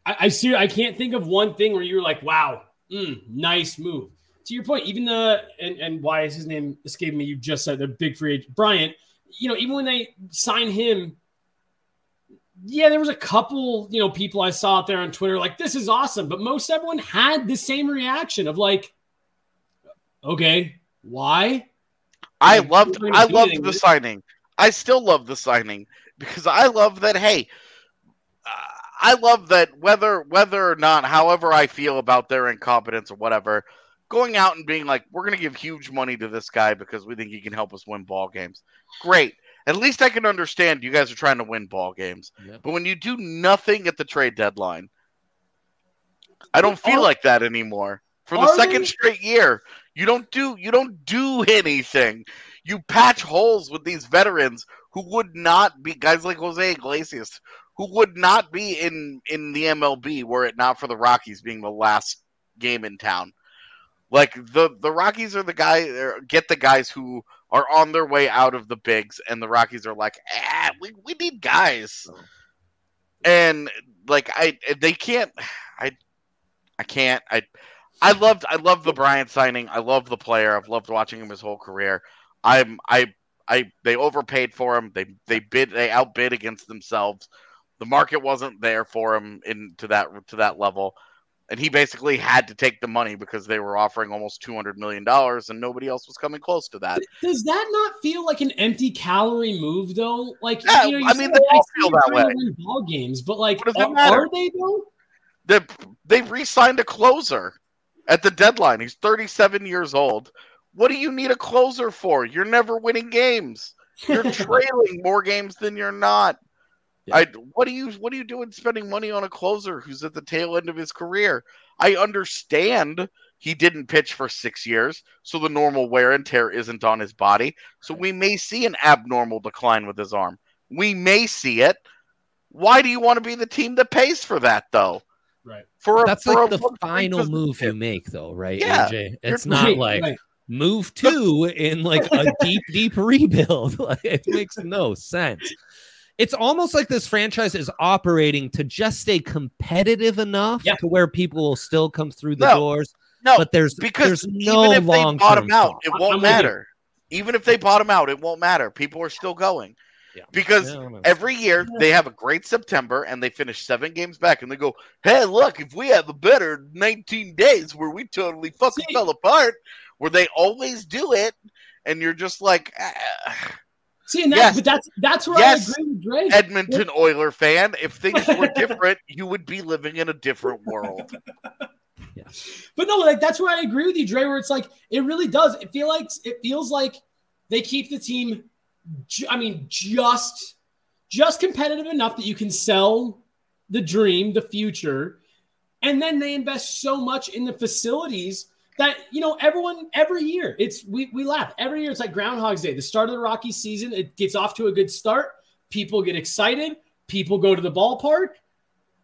I, I see. I can't think of one thing where you were like, "Wow, mm, nice move." To your point, even the and, and why is his name escaping me? You just said the big free agent Bryant. You know, even when they signed him, yeah, there was a couple you know people I saw out there on Twitter like, "This is awesome," but most everyone had the same reaction of like, "Okay, why?" I Like, loved I loved the signing. I still love the signing because I love that hey I love that whether whether or not however I feel about their incompetence or whatever going out and being like we're going to give huge money to this guy because we think he can help us win ball games. Great. At least I can understand you guys are trying to win ball games. Yep. But when you do nothing at the trade deadline I don't feel Are- like that anymore. For the second they- straight year, you don't do you don't do anything. You patch holes with these veterans who would not be guys like Jose Iglesias, who would not be in in the MLB were it not for the Rockies being the last game in town. Like the the Rockies are the guy get the guys who are on their way out of the bigs, and the Rockies are like, ah, we we need guys, and like I they can't I I can't I I loved I loved the Bryant signing. I love the player. I've loved watching him his whole career. I'm I I they overpaid for him. They they bid they outbid against themselves. The market wasn't there for him in to that to that level. And he basically had to take the money because they were offering almost two hundred million dollars, and nobody else was coming close to that. Does that not feel like an empty calorie move, though? Like, yeah, you know, I mean, they all feel that way. Ball games, but like, are, are, they though? They they re-signed a closer at the deadline. He's 37 years old. What do you need a closer for? You're never winning games. You're (laughs) trailing more games than you're not. Yeah. I what are you what are you doing spending money on a closer who's at the tail end of his career? I understand he didn't pitch for six years, so the normal wear and tear isn't on his body. So we may see an abnormal decline with his arm. We may see it. Why do you want to be the team that pays for that though? Right. For a, that's for like the final move you make, though, right? Yeah. AJ? It's not right, like right. move two in like a deep, deep rebuild. (laughs) like it makes no sense. It's almost like this franchise is operating to just stay competitive enough yeah. to where people will still come through the no, doors. No, but there's because there's no even if long they bottom out, it won't matter. Even if they bottom out, it won't matter. People are still going. Yeah. Because every year they have a great September and they finish seven games back and they go, hey, look, if we have a better 19 days where we totally fucking See, fell apart, where they always do it, and you're just like, ah. See, and that, yes. but that's that's where yes. I agree with Dre. Edmonton Oiler fan, if things were (laughs) different, you would be living in a different world. (laughs) yeah. But no, like that's where I agree with you, Dre, where it's like it really does. It feel like it feels like they keep the team I mean, just just competitive enough that you can sell the dream, the future, and then they invest so much in the facilities that you know everyone every year it's we we laugh every year it's like Groundhog's Day, the start of the Rocky season. It gets off to a good start. People get excited. People go to the ballpark.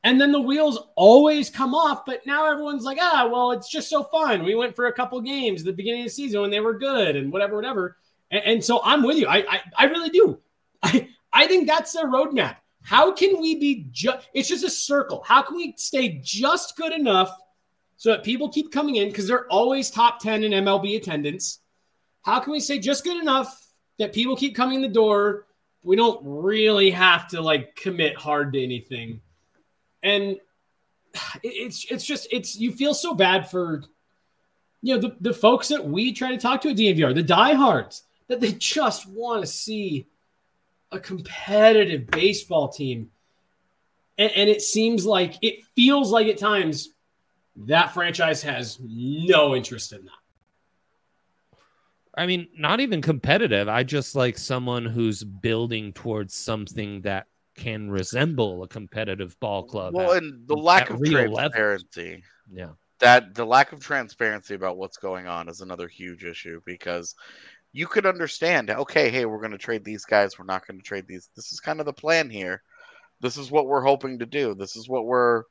And then the wheels always come off, but now everyone's like, ah, well, it's just so fun. We went for a couple games at the beginning of the season when they were good and whatever, whatever. And, and so I'm with you. I, I, I really do. (laughs) I, I think that's their roadmap. How can we be just? It's just a circle. How can we stay just good enough so that people keep coming in because they're always top ten in MLB attendance? How can we say just good enough that people keep coming in the door? We don't really have to like commit hard to anything, and it's it's just it's you feel so bad for you know the, the folks that we try to talk to at DNVR, the diehards that they just want to see a competitive baseball team. And, and, it seems like it feels like at times that franchise has no interest in that. I mean, not even competitive. I just like someone who's building towards something that can resemble a competitive ball club. Well, at, and the lack of transparency. Level. Yeah. That the lack of transparency about what's going on is another huge issue because you could understand, okay, hey, we're going to trade these guys. We're not going to trade these. This is kind of the plan here. This is what we're hoping to do. This is what we're,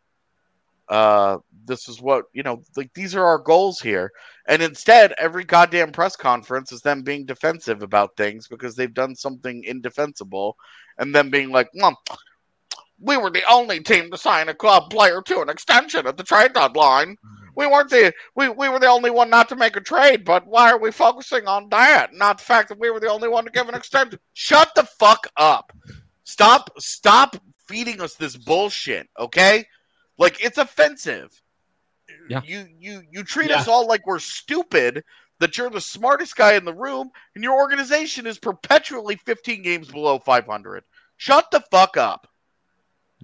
uh, this is what, you know, like these are our goals here. And instead, every goddamn press conference is them being defensive about things because they've done something indefensible and then being like, well, we were the only team to sign a club player to an extension at the trade deadline. We weren't the we, we were the only one not to make a trade, but why are we focusing on that? Not the fact that we were the only one to give an extension. Shut the fuck up. Stop stop feeding us this bullshit, okay? Like it's offensive. Yeah. You you you treat yeah. us all like we're stupid that you're the smartest guy in the room and your organization is perpetually 15 games below 500. Shut the fuck up.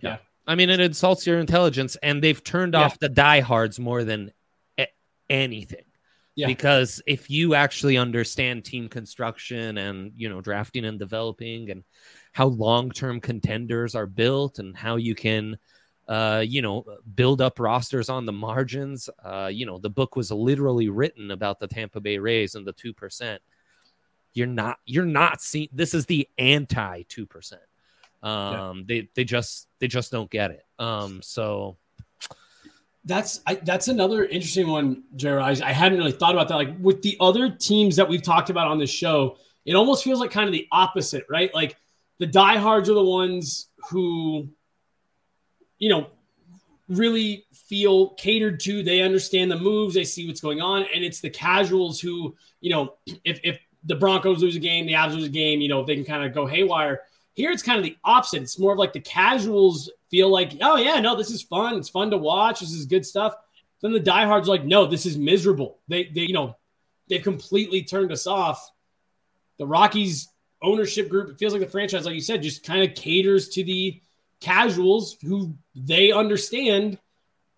Yeah. I mean, it insults your intelligence, and they've turned yeah. off the diehards more than a- anything. Yeah. Because if you actually understand team construction and you know drafting and developing and how long-term contenders are built and how you can uh, you know build up rosters on the margins, uh, you know the book was literally written about the Tampa Bay Rays and the two percent. you're not you're not seeing this is the anti 2%. Um yeah. they they just they just don't get it. Um so that's I, that's another interesting one, Jared. I, I hadn't really thought about that. Like with the other teams that we've talked about on the show, it almost feels like kind of the opposite, right? Like the diehards are the ones who, you know, really feel catered to. They understand the moves, they see what's going on, and it's the casuals who, you know, if if the Broncos lose a game, the Avs lose a game, you know, they can kind of go haywire. Here it's kind of the opposite. It's more of like the casuals feel like, oh yeah, no, this is fun. It's fun to watch. This is good stuff. Then the diehards are like, no, this is miserable. They they you know they've completely turned us off. The Rockies ownership group, it feels like the franchise, like you said, just kind of caters to the casuals who they understand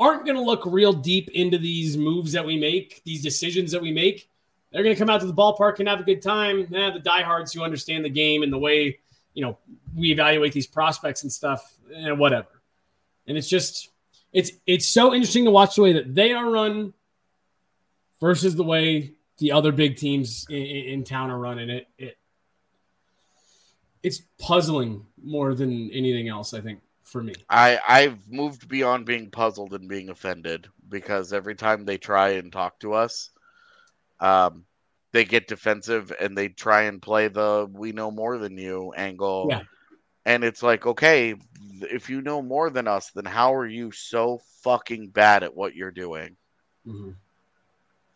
aren't going to look real deep into these moves that we make, these decisions that we make. They're going to come out to the ballpark and have a good time. Eh, the diehards who understand the game and the way you know, we evaluate these prospects and stuff and whatever. And it's just, it's it's so interesting to watch the way that they are run versus the way the other big teams in, in town are running it. It it's puzzling more than anything else. I think for me. I I've moved beyond being puzzled and being offended because every time they try and talk to us, um, they get defensive and they try and play the we know more than you angle. Yeah. And it's like, okay, if you know more than us, then how are you so fucking bad at what you're doing? Mm-hmm.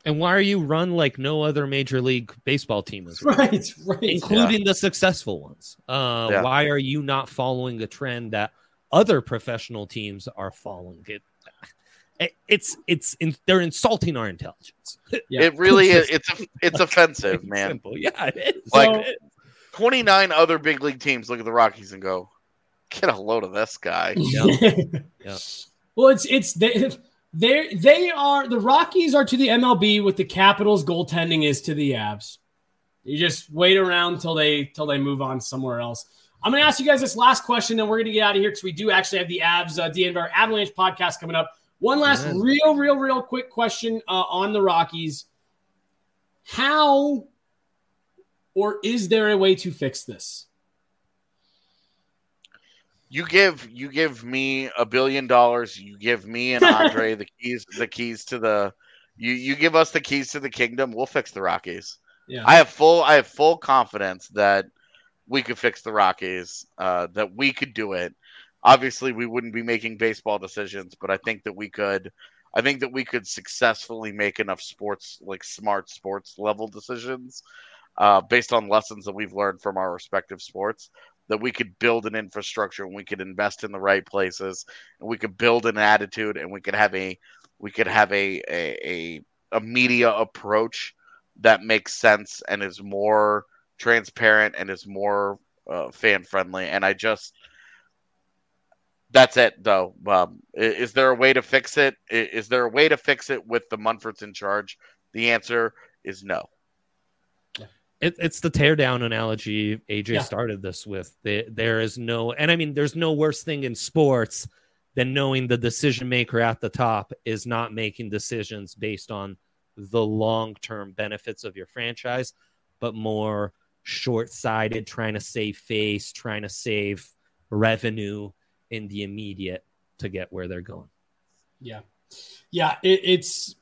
And why are you run like no other major league baseball team is right, right, including yeah. the successful ones? Uh, yeah. Why are you not following the trend that other professional teams are following? It it's it's in, they're insulting our intelligence. Yeah. It really is. (laughs) It's it's offensive, man. Simple. Yeah, it is. Like so, 29 other big league teams look at the Rockies and go, "Get a load of this guy." Yeah. (laughs) yeah. Well, it's it's they they they are the Rockies are to the MLB what the Capitals goaltending is to the Avs. You just wait around till they till they move on somewhere else. I'm going to ask you guys this last question, and we're going to get out of here because we do actually have the Avs uh, DNVR Avalanche podcast coming up. One last real, real, real quick question uh, on the Rockies. How or is there a way to fix this? You give you give me a billion dollars. You give me and Andre (laughs) the keys the keys to the you you give us the keys to the kingdom. We'll fix the Rockies. Yeah. I have full I have full confidence that we could fix the Rockies. Uh, that we could do it obviously we wouldn't be making baseball decisions, but I think that we could I think that we could successfully make enough sports like smart sports level decisions uh, based on lessons that we've learned from our respective sports that we could build an infrastructure and we could invest in the right places and we could build an attitude and we could have a we could have a a, a, a media approach that makes sense and is more transparent and is more uh, fan friendly and i just that's it, though. Um, is there a way to fix it? Is there a way to fix it with the Monforts in charge? The answer is no. It, it's the teardown analogy AJ yeah. started this with. The, there is no, and I mean, there's no worse thing in sports than knowing the decision maker at the top is not making decisions based on the long term benefits of your franchise, but more short sighted, trying to save face, trying to save revenue in the immediate to get where they're going. Yeah. Yeah. It, it's,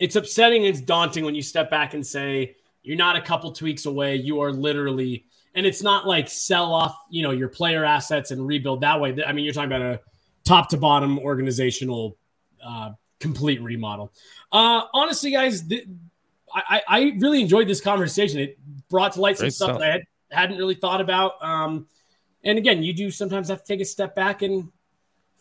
it's upsetting. It's daunting when you step back and say, you're not a couple tweaks away. You are literally, and it's not like sell off, you know, your player assets and rebuild that way. I mean, you're talking about a top to bottom organizational, uh, complete remodel. Uh, honestly, guys, th- I, I really enjoyed this conversation. It brought to light some stuff, stuff, that I had, hadn't really thought about. Um, and again, you do sometimes have to take a step back and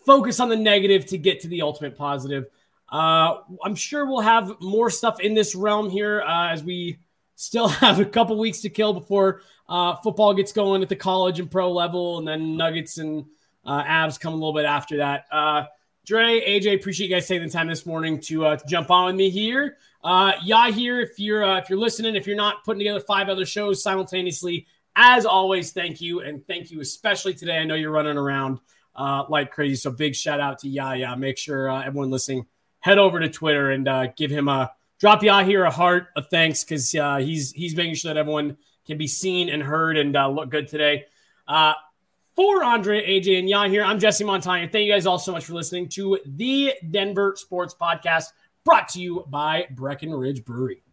focus on the negative to get to the ultimate positive. Uh, I'm sure we'll have more stuff in this realm here uh, as we still (laughs) have a couple weeks to kill before uh, football gets going at the college and pro level, and then Nuggets and uh, Avs come a little bit after that. Uh, Dre, AJ, appreciate you guys taking the time this morning to, uh, to jump on with me here. Uh, yeah, here if you're uh, if you're listening, if you're not putting together five other shows simultaneously, as always, thank you. And thank you especially today. I know you're running around uh, like crazy. So big shout out to Yaya. Make sure uh, everyone listening head over to Twitter and uh, give him a drop Yaya here a heart, of thanks, because uh, he's he's making sure that everyone can be seen and heard and uh, look good today. Uh, for Andre, AJ, and here, I'm Jesse Montano. Thank you guys all so much for listening to the Denver Sports Podcast brought to you by Breckenridge Brewery.